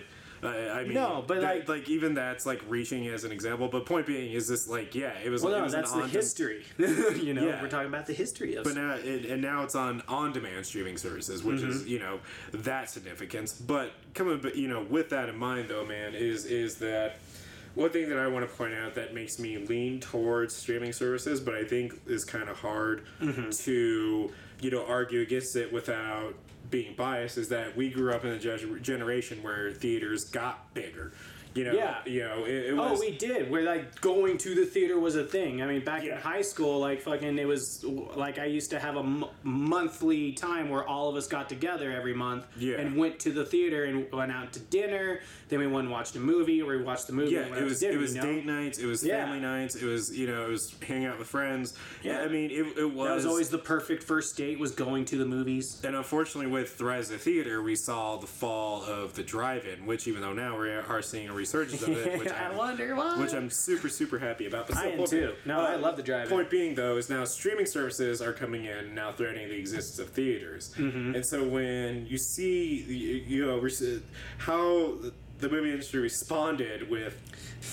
I mean, No, but, that- like- like even that's like reaching as an example. But point being is this like yeah, it was. Well, it no, was that's the history. you know, Yeah. we're talking about the history of. But now, it, and now it's on on-demand streaming services, which Mm-hmm. is you know that significance. But coming, but you know, with that in mind, though, man, is is that one thing that I want to point out that makes me lean towards streaming services, but I think is kind of hard Mm-hmm. to you know argue against it without being biased is that we grew up in a generation where theaters got bigger. You know, Yeah. you know, it, it Oh, we did. Where like going to the theater was a thing. I mean, back Yeah. in high school, like fucking, it was like I used to have a m- monthly time where all of us got together every month Yeah. and went to the theater and went out to dinner. Then we went and watched a movie, or we watched the movie. Yeah, it was dinner, it was you know? date nights, it was Yeah. family nights, it was you know it was hanging out with friends. Yeah. I mean it, it was. That was always the perfect first date. Was going to the movies. and unfortunately, with the rise of theater, we saw the fall of the drive-in, which even though now we are seeing a resurgence of it, which I I'm, wonder why. which I'm super super happy about. But I am too. No, I love the drive-in. Point being though is now streaming services are coming in now threatening the existence of theaters, Mm-hmm. and so when you see you, you know how the movie industry responded with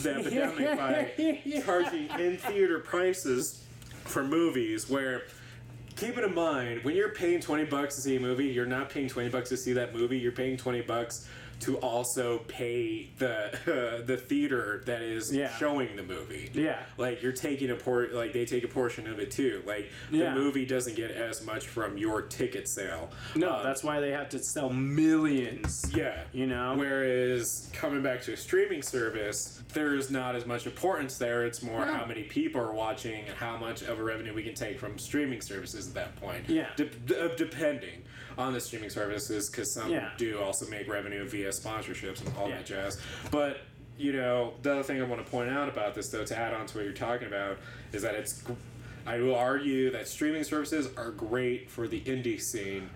the epidemic by charging in theater prices for movies where keep it in mind when you're paying 20 bucks to see a movie you're not paying 20 bucks to see that movie you're paying 20 bucks to also pay the the theater that is Yeah. showing the movie Yeah. like you're taking a port like they take a portion of it too like Yeah. the movie doesn't get as much from your ticket sale No, Uh, that's why they have to sell millions. yeah You know? Whereas coming back to a streaming service, there's not as much importance there. It's more Yeah. how many people are watching and how much of a revenue we can take from streaming services at that point. Yeah. De- de- depending on the streaming services, because some Yeah. do also make revenue via sponsorships and all Yeah. that jazz. But you know, the other thing I want to point out about this, though, to add on to what you're talking about, is that it's. I will argue that streaming services are great for the indie scene.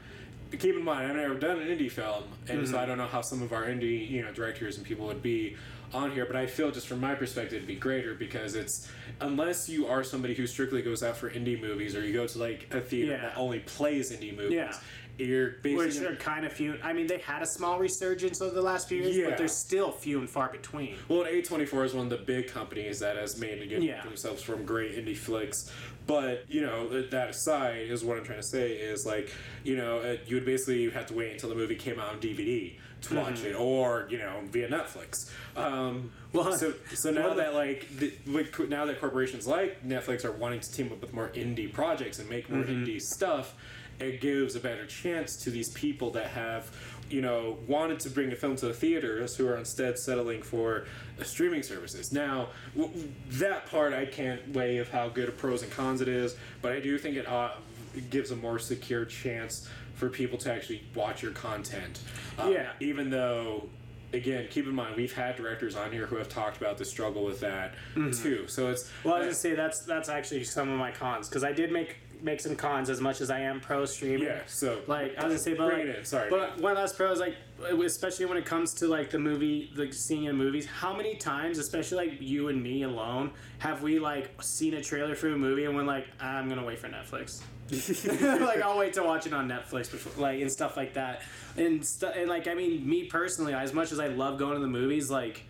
But keep in mind, I've never done an indie film, and so I mm-hmm. don't know how some of our indie, you know, directors and people would be on here. But I feel, just from my perspective, it'd be greater because it's unless you are somebody who strictly goes out for indie movies, or you go to like a theater Yeah. that only plays indie movies. Yeah. You're Which are kind of few. I mean, they had a small resurgence over the last few years, Yeah. but they're still few and far between. Well, A24 is one of the big companies that has made a good Yeah. themselves from great indie flicks. But, you know, that aside, is what I'm trying to say is like, you know, uh, you would basically have to wait until the movie came out on DVD to watch Mm-hmm. it, or, you know, via Netflix. Um, Well, so, so now well, that, like, the, like, now that corporations like Netflix are wanting to team up with more indie projects and make more Mm-hmm. indie stuff, it gives a better chance to these people that have you know wanted to bring a film to the theaters who are instead settling for streaming services. Now w- that part i can't weigh of how good a pros and cons it is but i do think it, uh, it gives a more secure chance for people to actually watch your content. Um, Yeah. even though again keep in mind we've had directors on here who have talked about the struggle with that too. So it's Well, I was gonna say that's that's actually some of my cons because I did make make some cons as much as I am pro streaming. Yeah, so Like I was gonna say, but like, in, sorry. But one last pro is like, especially when it comes to like the movie, like seeing in movies. How many times, especially like you and me alone, have we like seen a trailer for a movie and we're like, I'm gonna wait for Netflix. like I'll wait to watch it on Netflix before, like and stuff like that, and stu- and like I mean, me personally, as much as I love going to the movies, like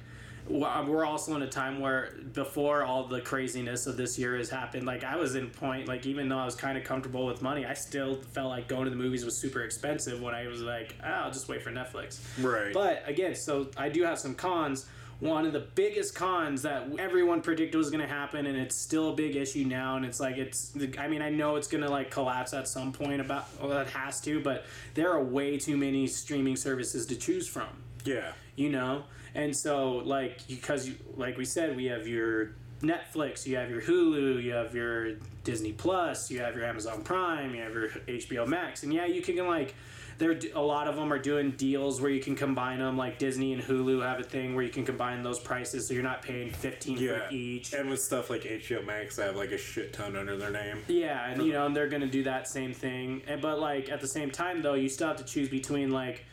Um, we're also in a time where before all the craziness of this year has happened like i was in point like even though i was kind of comfortable with money i still felt like going to the movies was super expensive when i was like oh, i'll just wait for netflix Right. but again so i do have some cons one of the biggest cons that everyone predicted was going to happen and it's still a big issue now and it's like it's i mean i know it's going to like collapse at some point about well it has to but there are way too many streaming services to choose from yeah. you know and so like because you like we said we have your netflix you have your hulu you have your disney plus you have your amazon prime you have your hbo max and yeah you can like there a lot of them are doing deals where you can combine them like disney and hulu have a thing where you can combine those prices so you're not paying 15 Yeah. for each And with stuff like HBO Max, they have like a shit ton under their name. yeah, and you know, and they're gonna do that same thing. And, but like at the same time, though, you still have to choose between like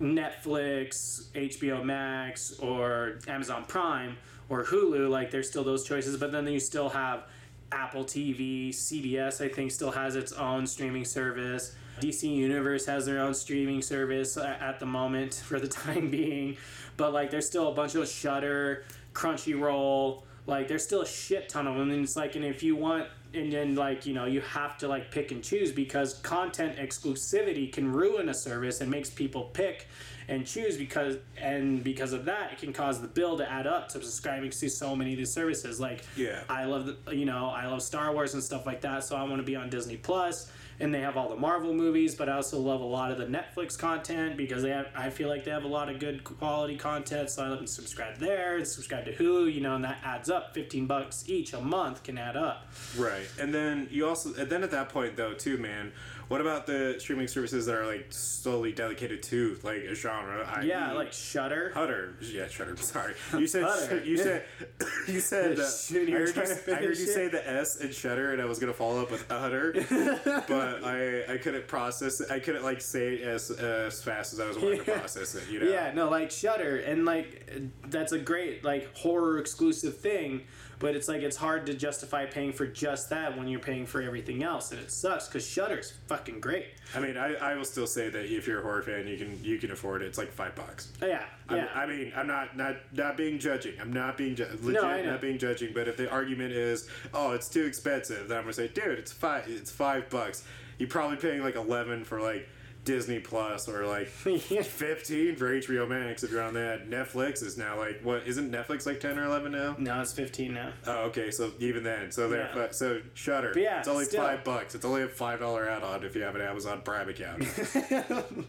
Netflix, HBO Max, or Amazon Prime or Hulu. Like there's still those choices, but then you still have Apple TV, CBS. I think still has its own streaming service. DC Universe has their own streaming service uh, at the moment for the time being, but like there's still a bunch of Shudder, Crunchyroll. Like there's still a shit ton of them, and it's like, and if you want, and then like you know, you have to like pick and choose because content exclusivity can ruin a service and makes people pick and choose because and because of that, it can cause the bill to add up to subscribing to so many of these services. Like Yeah. I love the, you know I love Star Wars and stuff like that, so I want to be on Disney Plus, and they have all the Marvel movies, but I also love a lot of the Netflix content because they have I feel like they have a lot of good quality content, so I love to subscribe there and subscribe to Hulu, you know, and that adds up. Fifteen bucks each a month can add up. Right. And then you also and then at that point though too, man, what about the streaming services that are like solely dedicated to like a genre? I Yeah, like Shudder. Hutter. Yeah, Shudder. Sorry. You said you said you said uh, Shit, you I heard, you, I heard you say the S in Shudder and I was gonna follow up with Hutter, but I I couldn't process it. I couldn't like say it as as fast as I was wanting to process it. You know. Yeah, no, like Shudder, and like that's a great like horror exclusive thing. But it's like it's hard to justify paying for just that when you're paying for everything else, and it sucks because Shudder's fucking great. I mean, I, I will still say that if you're a horror fan, you can you can afford it. It's like five bucks. Oh, yeah, I'm- yeah. I mean, I'm not not not being judging. I'm not being ju- legit, I know. not being judging. But if the argument is, oh, it's too expensive, then I'm gonna say, dude, it's five. It's five bucks. You're probably paying like eleven for like Disney Plus or like fifteen for HBO Max if you're on that. Netflix is now like what? Isn't Netflix like ten or eleven now? no, it's fifteen now. Oh, okay. So even then, so they're Yeah. so Shudder. But yeah, it's only still. five bucks. It's only a five dollar add-on if you have an Amazon Prime account.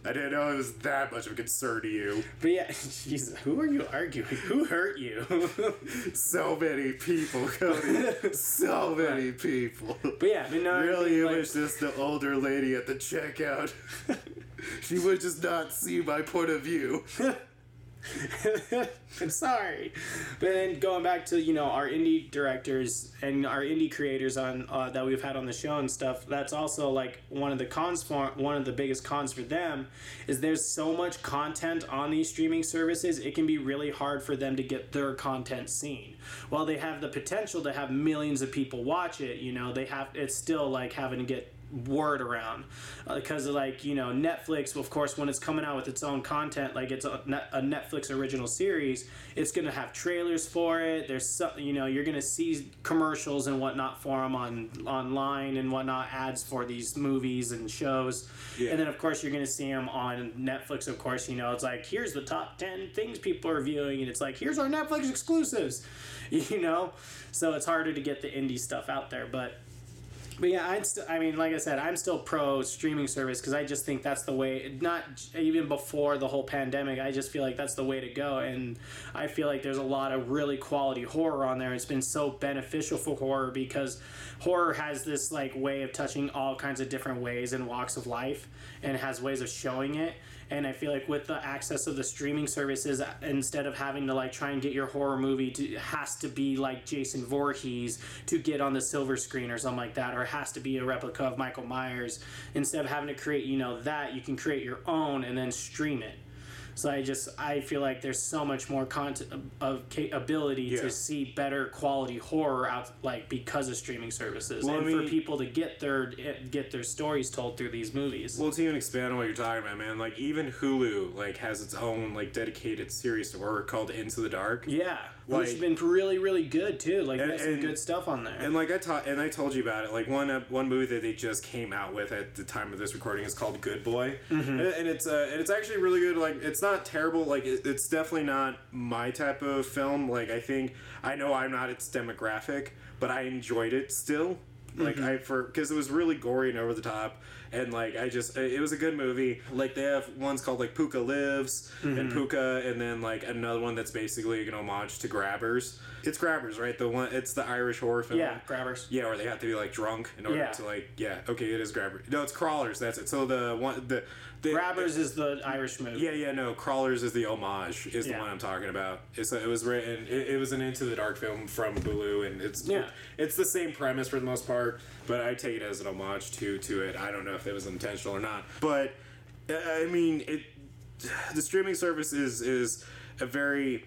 I didn't know it was that much of a concern to you. But yeah, Jesus, who are you arguing? Who hurt you? So many people, Cody. so many people. but yeah, I mean, no, I Really, mean, it like- was just the older lady at the checkout. she would just not see my point of view. I'm sorry. But then going back to you know our indie directors and our indie creators on uh, that we've had on the show and stuff. That's also like one of the cons for one of the biggest cons for them is there's so much content on these streaming services. It can be really hard for them to get their content seen. While they have the potential to have millions of people watch it, you know they have it's still like having to get word around. Uh, because like you know netflix of course when it's coming out with its own content like it's a, a netflix original series it's gonna have trailers for it. There's some you know you're gonna see commercials and whatnot for them on online and whatnot ads for these movies and shows. Yeah. and then of course you're gonna see them on netflix of course you know it's like here's the top 10 things people are viewing and it's like here's our netflix exclusives you know? So it's harder to get the indie stuff out there but but yeah, I'm still. I mean, like I said, I'm still pro streaming service because I just think that's the way. Not even before the whole pandemic, I just feel like that's the way to go. And I feel like there's a lot of really quality horror on there. It's been so beneficial for horror because horror has this like way of touching all kinds of different ways and walks of life, and has ways of showing it. And I feel like with the access of the streaming services, instead of having to like try and get your horror movie to has to be like Jason Voorhees to get on the silver screen or something like that, or has to be a replica of Michael Myers. Instead of having to create, you know, that you can create your own and then stream it. So I just I feel like there's so much more content of ability Yeah. to see better quality horror out like because of streaming services Well, I and mean- for people to get their eh, get their stories told through these movies. Well, to even expand on what you're talking about, man, like even Hulu like has its own like dedicated series to horror called Into the Dark. yeah, which has been really really good too. Like And- there's some and- good stuff on there. And like I taught, and I told you about it. Like one uh, one movie that they just came out with at the time of this recording is called Good Boy, Mm-hmm. and, and it's uh, and it's actually really good. Like it's not terrible. Like it, it's definitely not my type of film. Like I think I know I'm not its demographic, but I enjoyed it still. Like Mm-hmm. I for because it was really gory and over the top, and like I just it was a good movie. Like they have ones called like Pooka Lives Mm-hmm. and Pooka, and then like another one that's basically an homage to Grabbers. It's Grabbers, right? The one it's the Irish horror film. yeah, grabbers. Yeah, where they have to be like drunk in order Yeah. to like yeah. Okay, it is Grabbers. No, it's Crawlers. That's it. So the one the the Grabbers is the Irish movie. Yeah, yeah, no. Crawlers is the homage. Is the one I'm talking about. It's it was written. It, it was an Into the Dark film from Hulu, and it's Yeah. it's the same premise for the most part. But I take it as an homage to to it. I don't know if it was intentional or not. But I I mean, it the streaming service is is a very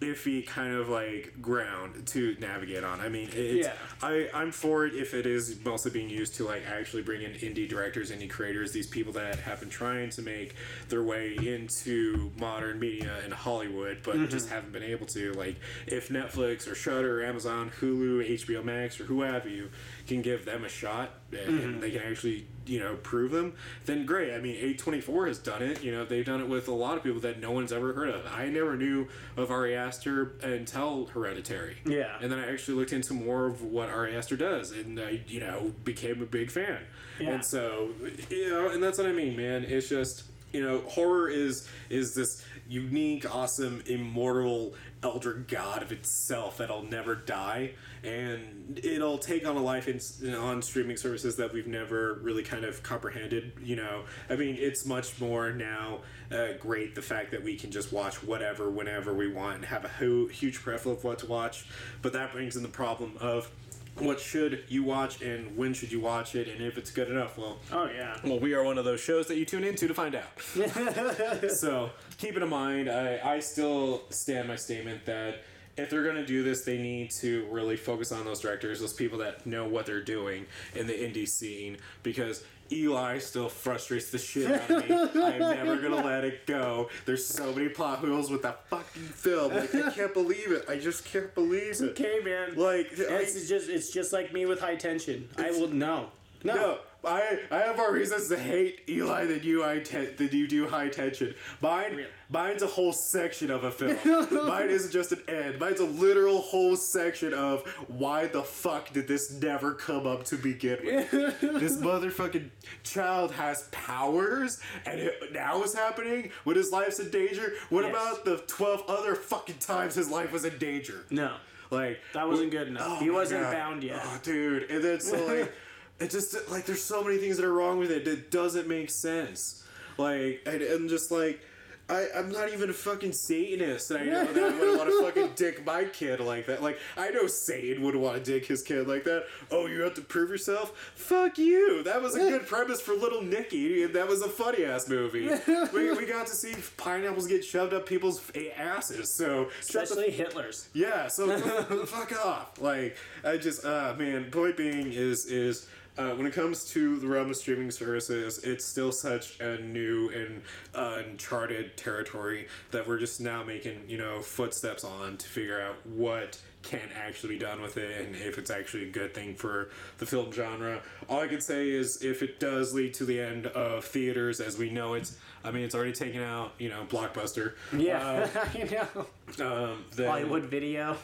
iffy kind of like ground to navigate on. I mean, it's, Yeah. I I'm for it if it is mostly being used to like actually bring in indie directors, indie creators, these people that have been trying to make their way into modern media and Hollywood, but Mm-hmm. just haven't been able to. Like if Netflix or Shudder, or Amazon, Hulu, HBO Max, or who have you can give them a shot Mm-hmm. they can actually you know prove them, then great. I mean, A24 has done it. You know, they've done it with a lot of people that no one's ever heard of. I never knew of Ari Aster until Hereditary. Yeah. And then I actually looked into more of what Ari Aster does, and I, you know, became a big fan. Yeah. And so, you know, and that's what I mean, man. It's just, you know, horror is is this unique, awesome, immortal elder god of itself that'll never die, and it'll take on a life in, on streaming services that we've never really kind of comprehended. You know, I mean, it's much more now uh, great the fact that we can just watch whatever whenever we want and have a hu- huge preference of what to watch, but that brings in the problem of what should you watch and when should you watch it and if it's good enough well Oh yeah. well we are one of those shows that you tune into to find out so keep it in mind I, I still stand my statement that if they're going to do this they need to really focus on those directors those people that know what they're doing in the indie scene because Eli still frustrates the shit out of me. I'm never gonna let it go. There's so many plot holes with that fucking film. Like, I can't believe it. I just can't believe it. Okay, man. Like, I- it's just it's just like me with high tension. I will no. No. No, I I have more reasons to hate Eli than you I te- than you do high tension. Mine Really? mine's a whole section of a film. Mine isn't just an end. Mine's a literal whole section of why the fuck did this never come up to begin with? this motherfucking child has powers and it now is happening when his life's in danger. What Yes. about the twelve other fucking times his life was in danger? No. Like That wasn't good enough. Oh he wasn't God. bound yet. Oh, dude, and then so like, it just like there's so many things that are wrong with it. It doesn't make sense. Like, and, and just like. I, I'm not even a fucking Satanist, and I know that I wouldn't want to fucking dick my kid like that. Like, I know Satan would want to dick his kid like that. Oh, you have to prove yourself? Fuck you! That was a good premise for Little Nicky, and that was a funny ass movie. we, we got to see pineapples get shoved up people's asses, so shut the Especially Hitler's. yeah, so fuck off. Like I just uh man, point being is is uh, when it comes to the realm of streaming services, it's still such a new and uh, uncharted territory that we're just now making, you know, footsteps on to figure out what can actually be done with it and if it's actually a good thing for the film genre. All I can say is if it does lead to the end of theaters as we know it, I mean, it's already taken out, you know, Blockbuster. Yeah. I know. Um, then, Hollywood video.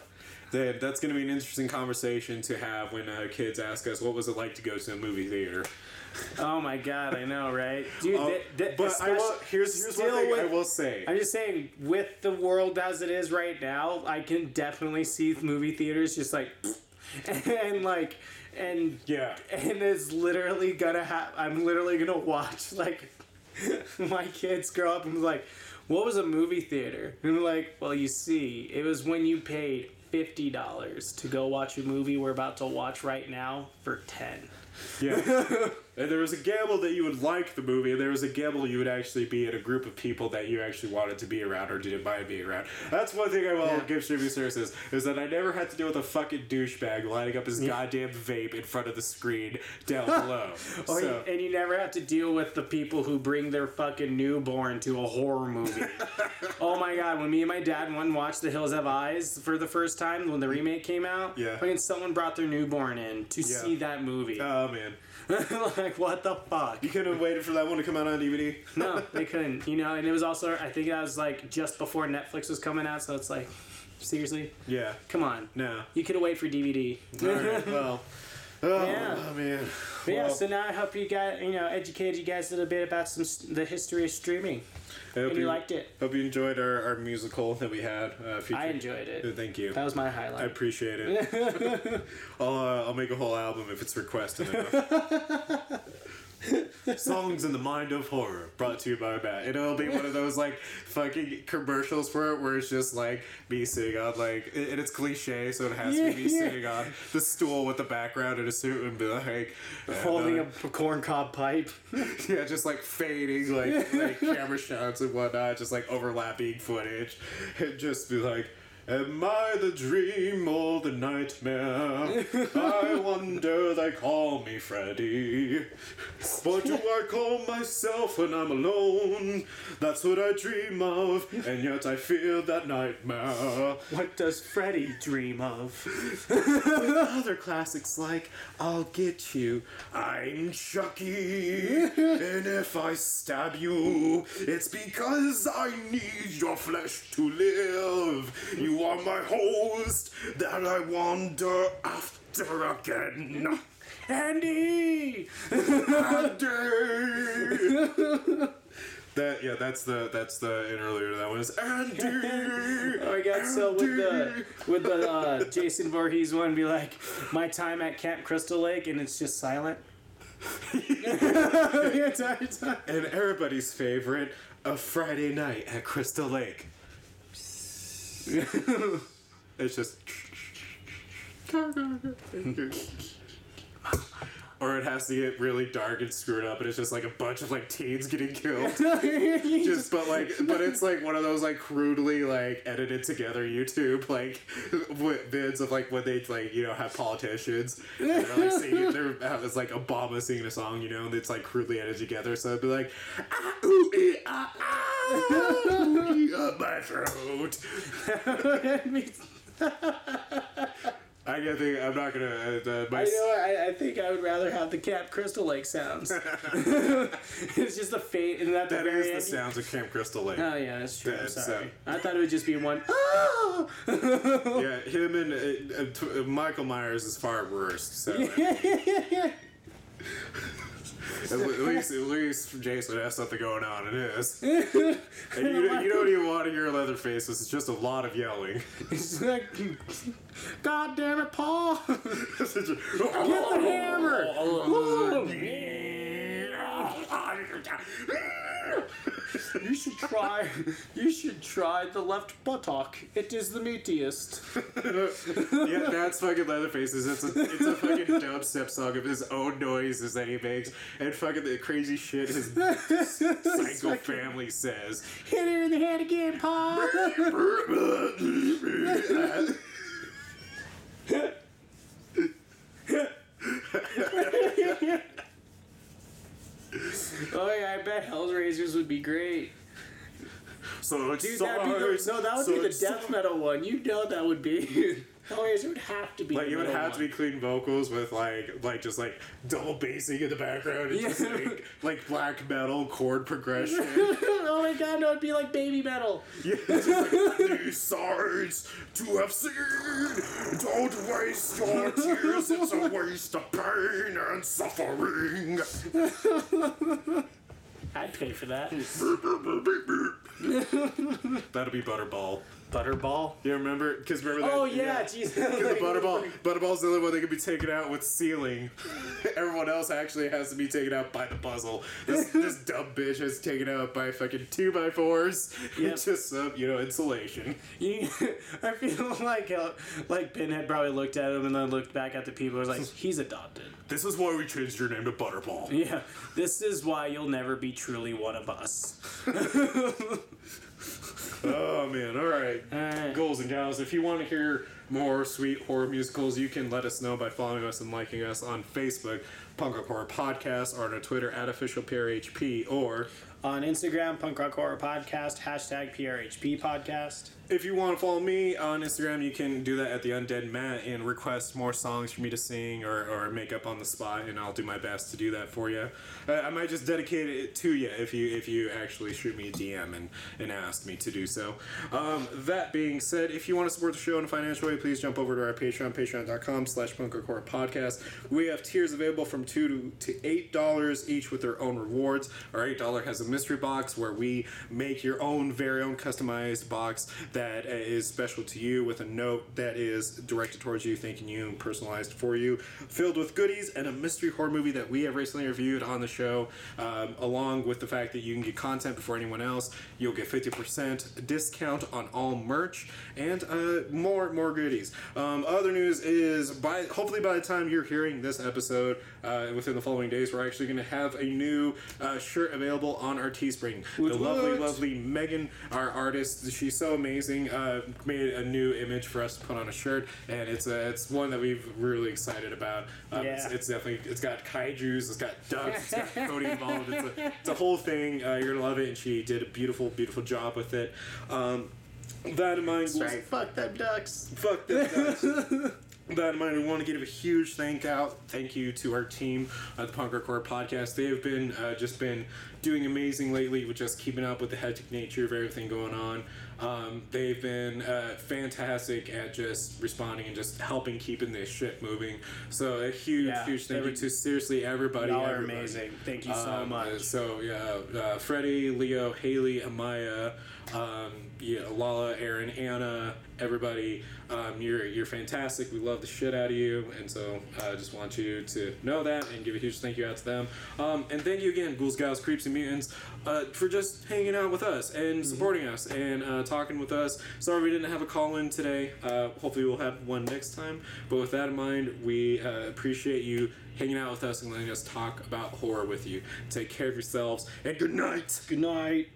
Then that's going to be an interesting conversation to have when uh, kids ask us what was it like to go to a movie theater. Oh my god, I know, right? Dude, Uh, th- th- but I will, here's here's one thing I will say. I'm just saying, with the world as it is right now, I can definitely see movie theaters just like, and like, and yeah, and it's literally gonna have. I'm literally gonna watch like my kids grow up and be like, "What was a movie theater?" And I'm like, "Well, you see, it was when you paid fifty dollars to go watch a movie we're about to watch right now for ten. Yeah. and there was a gamble that you would like the movie, and there was a gamble you would actually be in a group of people that you actually wanted to be around or didn't mind being around. That's one thing I will Yeah. give streaming services is that I never had to deal with a fucking douchebag lining up his goddamn vape in front of the screen down below. Oh, so, and you never have to deal with the people who bring their fucking newborn to a horror movie. oh my god, when me and my dad went and watched The Hills Have Eyes for the first time when the remake came out, Yeah. fucking someone brought their newborn in to Yeah. see that movie. oh man, like, what the fuck? you couldn't have waited for that one to come out on DVD. No, they couldn't. You know, and it was also, I think that was like just before Netflix was coming out, so it's like, seriously? Yeah. Come on. No. You could have waited for DVD. Right. Well. Oh, Yeah. Oh, man. But yeah, Well, so now I hope you guys, you know, educated you guys a little bit about some the history of streaming, I hope and you liked it. Hope you enjoyed our, our musical that we had. Uh, I enjoyed it. Thank you. That was my highlight. I appreciate it. I'll uh, I'll make a whole album if it's requested enough. Songs in the mind of horror, brought to you by Matt. And it'll be one of those like fucking commercials for it where it's just like me sitting on like, and it's cliche, so it has to be me Yeah, yeah. sitting on the stool with the background in a suit and be like, Holding uh, a corn cob pipe. yeah, just like fading, like like camera shots and whatnot, just like overlapping footage, and just be like, "Am I the dream or the nightmare? I wonder they call me Freddy. What do I call myself when I'm alone? That's what I dream of, and yet I fear that nightmare." What does Freddy dream of? Other classics like I'll Get You, I'm Chucky, and if I stab you, it's because I need your flesh to live. You are my host that I wander after again. Andy! Andy! That yeah, that's the that's the interlude. That one is Andy. Oh my god, so with the with the uh, Jason Voorhees one be like, my time at Camp Crystal Lake and it's just silent. the entire time. and everybody's favorite, a Friday night at Crystal Lake. It's just. or it has to get really dark and screwed up, and it's just like a bunch of like teens getting killed. Just but like, but it's like one of those like crudely like edited together YouTube like vids of like when they like you know have politicians. And they're like singing. They're it's like Obama singing a song, you know, and it's like crudely edited together. So it'd be like, ah, ooh, ee, ah, ah, ooh, ee, ah, my throat. I think. I'm not gonna. Uh, my I know. I, I think I would rather have the Camp Crystal Lake sounds. it's just the fate, and that very is the end. sounds of Camp Crystal Lake. Oh yeah, that's true. I'm sorry. uh, I thought it would just be one. Yeah, him and uh, uh, uh, Michael Myers is far worse. So at, le- at least, at least Jason has something going on. It is. And you, you don't even want to hear Leatherface. It's just a lot of yelling. It's like, God damn it, Paul! Get the hammer! You should try. You should try the left buttock. It is the meatiest. yeah, that's fucking Leatherface's. It's a, it's a fucking dubstep song of his own noises that he makes, and fucking the crazy shit his psycho family says. Hit her in the head again, Paul. oh yeah, I bet Hellraisers would be great. so it's Dude, that'd be the, no, that would so be the death metal one. You know that would be. Hellraiser would have to be. Like you would have to be one. clean vocals with like like just like double bassing in the background and just like, like black metal chord progression. oh my god, no, it'd be like baby metal. yeah, just like these sides to have seen. Don't waste your tears. It's a waste of pain and suffering. I'd pay for that. That'll be Butterball. Butterball. You remember? Because remember that? Oh yeah, jeez. Because the butterball, butterball's the only one that can be taken out with sealing. Everyone else actually has to be taken out by the puzzle. This, this dumb bitch is taken out by fucking two by fours. Yep. Just some, you know, insulation. You, I feel like uh, like Pinhead probably looked at him and then looked back at the people. and Was like, he's adopted. This is why we changed your name to Butterball. Yeah, this is why you'll never be truly one of us. Oh man! All right. Alright. Goals and gals, if you want to hear more sweet horror musicals, you can let us know by following us and liking us on Facebook, Punk Rock Horror Podcast, or on Twitter at officialprhp, or On Instagram, Punk Rock Horror Podcast, hashtag PRHP Podcast. If you want to follow me on Instagram, you can do that at the Undead Matt and request more songs for me to sing or, or make up on the spot, and I'll do my best to do that for you. Uh, I might just dedicate it to you if you if you actually shoot me a DM and, and ask me to do so. Um, that being said, if you want to support the show in a financial way, please jump over to our Patreon, patreon.com slash Core podcast. We have tiers available from two to, to eight dollars each with their own rewards. Our eight dollar has a mystery box where we make your own very own customized box that uh, is special to you with a note that is directed towards you, thanking you, and personalized for you, filled with goodies and a mystery horror movie that we have recently reviewed on the show, um, along with the fact that you can get content before anyone else. You'll get 50% discount on all merch and uh, more more goodies. Um, other news is by hopefully by the time you're hearing this episode, uh, within the following days, we're actually going to have a new uh, shirt available on our Teespring. The Woot lovely, lovely Megan, our artist, she's so amazing. Uh, made a new image for us to put on a shirt, and it's a, it's one that we've really excited about. Um, it's, Yeah. it's definitely it's got kaiju's, it's got ducks, it's got Cody involved. It's a, it's a whole thing. Uh, you're gonna love it, and she did a beautiful, beautiful job with it. Um, that in mind, we'll- Fuck them ducks. Fuck them guys. that in mind, we want to give a huge thank out, thank you to our team at the Punk Rock Horror Podcast. They have been uh, just been doing amazing lately with just keeping up with the hectic nature of everything going on. Um, they've been uh, fantastic at just responding and just helping keeping this shit moving. So a huge, Yeah, huge thank you to seriously everybody. Y'all are everybody. amazing. Thank you so Um, much. So yeah, uh, Freddie, Leo, Haley, Amaya, um, yeah, Lala, Aaron, Anna, everybody. Um, you're you're fantastic. We love the shit out of you, and so I just want you to know that and give a huge thank you out to them. Um, and thank you again, Ghouls, Gals, Creeps, and Mutants, uh, for just hanging out with us and supporting us and uh, talking with us. Sorry we didn't have a call in today. Uh, hopefully we'll have one next time. But with that in mind, we uh, appreciate you hanging out with us and letting us talk about horror with you. Take care of yourselves and good night. Good night.